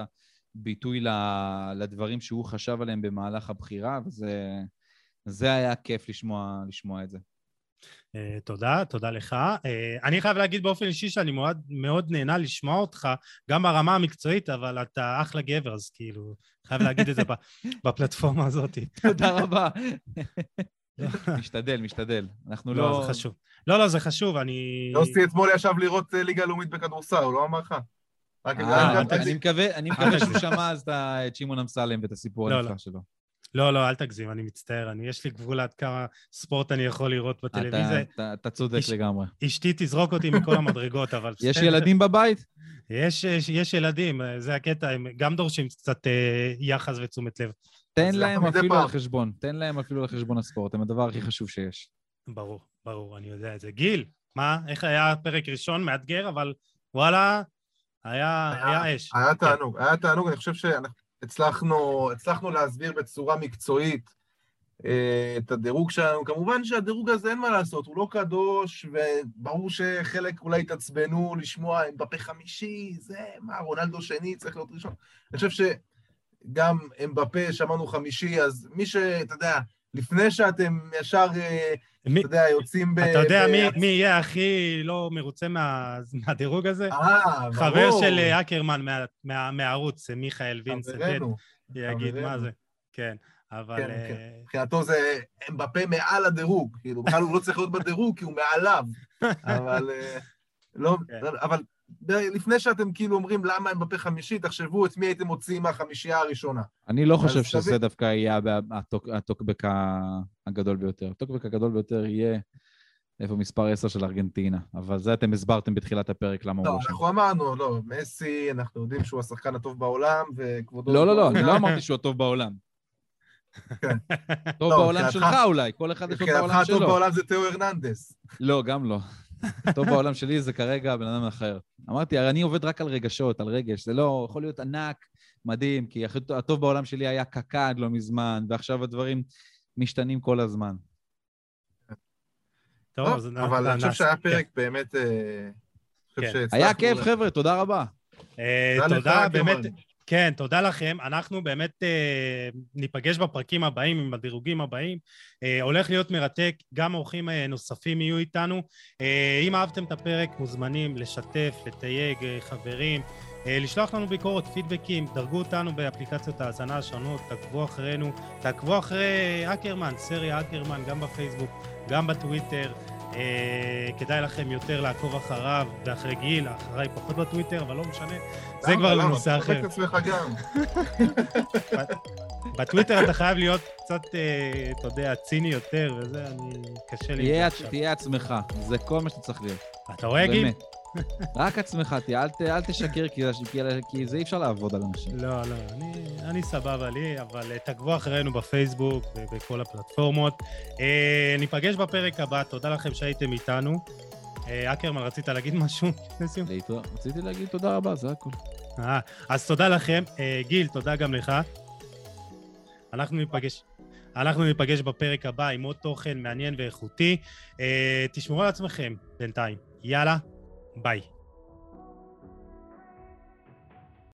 הביטוי לדברים שהוא חשב עליהם במהלך הבחירה, וזה היה כיף לשמוע, לשמוע את זה. Uh, תודה, תודה לך. Uh, אני חייב להגיד באופן אישי שאני מאוד, מאוד נהנה לשמוע אותך, גם ברמה המקצועית, אבל אתה אחלה גבר, אז כאילו, חייב להגיד את זה בפלטפורמה הזאת. תודה רבה. משתדל, משתדל. אנחנו לא... לא, זה חשוב. לא, לא, זה חשוב, אני... יוסי אתמול ישב לראות אה, ליגה לאומית בכדורסל, הוא לא אמר לך? אני מקווה שהוא שמע אז את שמעון אמסלם ואת הסיפור לא, הנפלא לא. שלו. לא, לא, אל תגזים, אני מצטער. אני, יש לי גבול עד כמה ספורט אני יכול לראות בטלוויזיה. אתה, אתה, אתה צודק אש, לגמרי. אשתי תזרוק אותי מכל המדרגות, אבל... יש ילדים בבית? יש, יש, יש ילדים, זה הקטע, הם גם דורשים קצת אה, יחס ותשומת לב. תן להם אפילו על חשבון, תן להם אפילו על חשבון הספורט, הם הדבר הכי חשוב שיש. ברור, ברור, אני יודע את זה. גיל, מה, איך היה פרק ראשון? מאתגר, אבל וואלה, היה, היה, היה אש. היה תענוג, היה תענוג, אני חושב שאנחנו... הצלחנו, הצלחנו להסביר בצורה מקצועית אה, את הדירוג שלנו. כמובן שהדירוג הזה אין מה לעשות, הוא לא קדוש, וברור שחלק אולי התעצבנו לשמוע אמבפה חמישי, זה, מה, רונלדו שני צריך להיות ראשון. אני חושב שגם אמבפה שמענו חמישי, אז מי שאתה יודע, לפני שאתם ישר, אה, מי, אתה יודע, יוצאים ב... אתה יודע ב... מי, מי יהיה הכי לא מרוצה מה, מהדירוג הזה? אה, ברור. חבר של אה, אקרמן מה, מה, מהערוץ, מיכאל וינסנט, יגיד מה זה. כן, אבל... כן, כן. מבחינתו זה אמבפה מעל הדירוג, כאילו, בכלל הוא לא צריך להיות בדירוג כי הוא מעליו, אבל... לא, כן. אבל לפני שאתם כאילו אומרים למה הם בפה חמישי, תחשבו את מי הייתם מוציאים מהחמישייה הראשונה. אני לא חושב שזה תבין... דווקא יהיה הטוקבק הגדול ביותר. הטוקבק הגדול ביותר יהיה איפה מספר 10 של ארגנטינה, אבל זה אתם הסברתם בתחילת הפרק למה לא, הוא לא. לא, אנחנו אמרנו, לא, מסי, אנחנו יודעים שהוא השחקן הטוב בעולם, וכבודו... לא, לא, לא, אני לא אמרתי שהוא הטוב בעולם. כן. טוב לא, בעולם שלך אולי, כל אחד יש לו בעולם שלו. מבחינתך טוב בעולם זה תיאו הרננדס. לא, גם לא. הטוב בעולם שלי זה כרגע בן אדם אחר. אמרתי, אני עובד רק על רגשות, על רגש. זה לא יכול להיות ענק, מדהים, כי הטוב בעולם שלי היה קק"ד לא מזמן, ועכשיו הדברים משתנים כל הזמן. טוב, אבל אני חושב שהיה פרק באמת... אה, כן. היה כיף, חבר'ה, תודה רבה. אה, תודה, באמת. כן, תודה לכם. אנחנו באמת אה, ניפגש בפרקים הבאים, עם הדירוגים הבאים. אה, הולך להיות מרתק, גם אורחים אה, נוספים יהיו איתנו. אה, אם אהבתם את הפרק, מוזמנים לשתף, לתייג אה, חברים, אה, לשלוח לנו ביקורת, פידבקים, דרגו אותנו באפליקציות ההאזנה השונות, תעקבו אחרינו, תעקבו אחרי אקרמן, סרי אקרמן, גם בפייסבוק, גם בטוויטר. אה, כדאי לכם יותר לעקוב אחריו ואחרי גיל, אחריי פחות בטוויטר, אבל לא משנה, זה כבר לנושא אחר. למה? תחזק עצמך גם. בטוויטר אתה חייב להיות קצת, אה, אתה יודע, ציני יותר, וזה, אני... קשה לי. תהיה עצמך, זה כל מה שאתה צריך להיות. אתה רואה, גיל? רק עצמך תהיה, אל, אל תשקר, כי, כי, כי זה אי אפשר לעבוד על אנשים. לא, לא, אני, אני סבבה לי, אבל uh, תעקבו אחרינו בפייסבוק ובכל הפלטפורמות. Uh, ניפגש בפרק הבא, תודה לכם שהייתם איתנו. אה, אקרמן, רצית להגיד משהו לפני סיום? רציתי להגיד תודה רבה, זה הכול. אה, אז תודה לכם. גיל, תודה גם לך. אנחנו ניפגש. אנחנו ניפגש בפרק הבא עם עוד תוכן מעניין ואיכותי. תשמרו על עצמכם בינתיים. יאללה, Bye.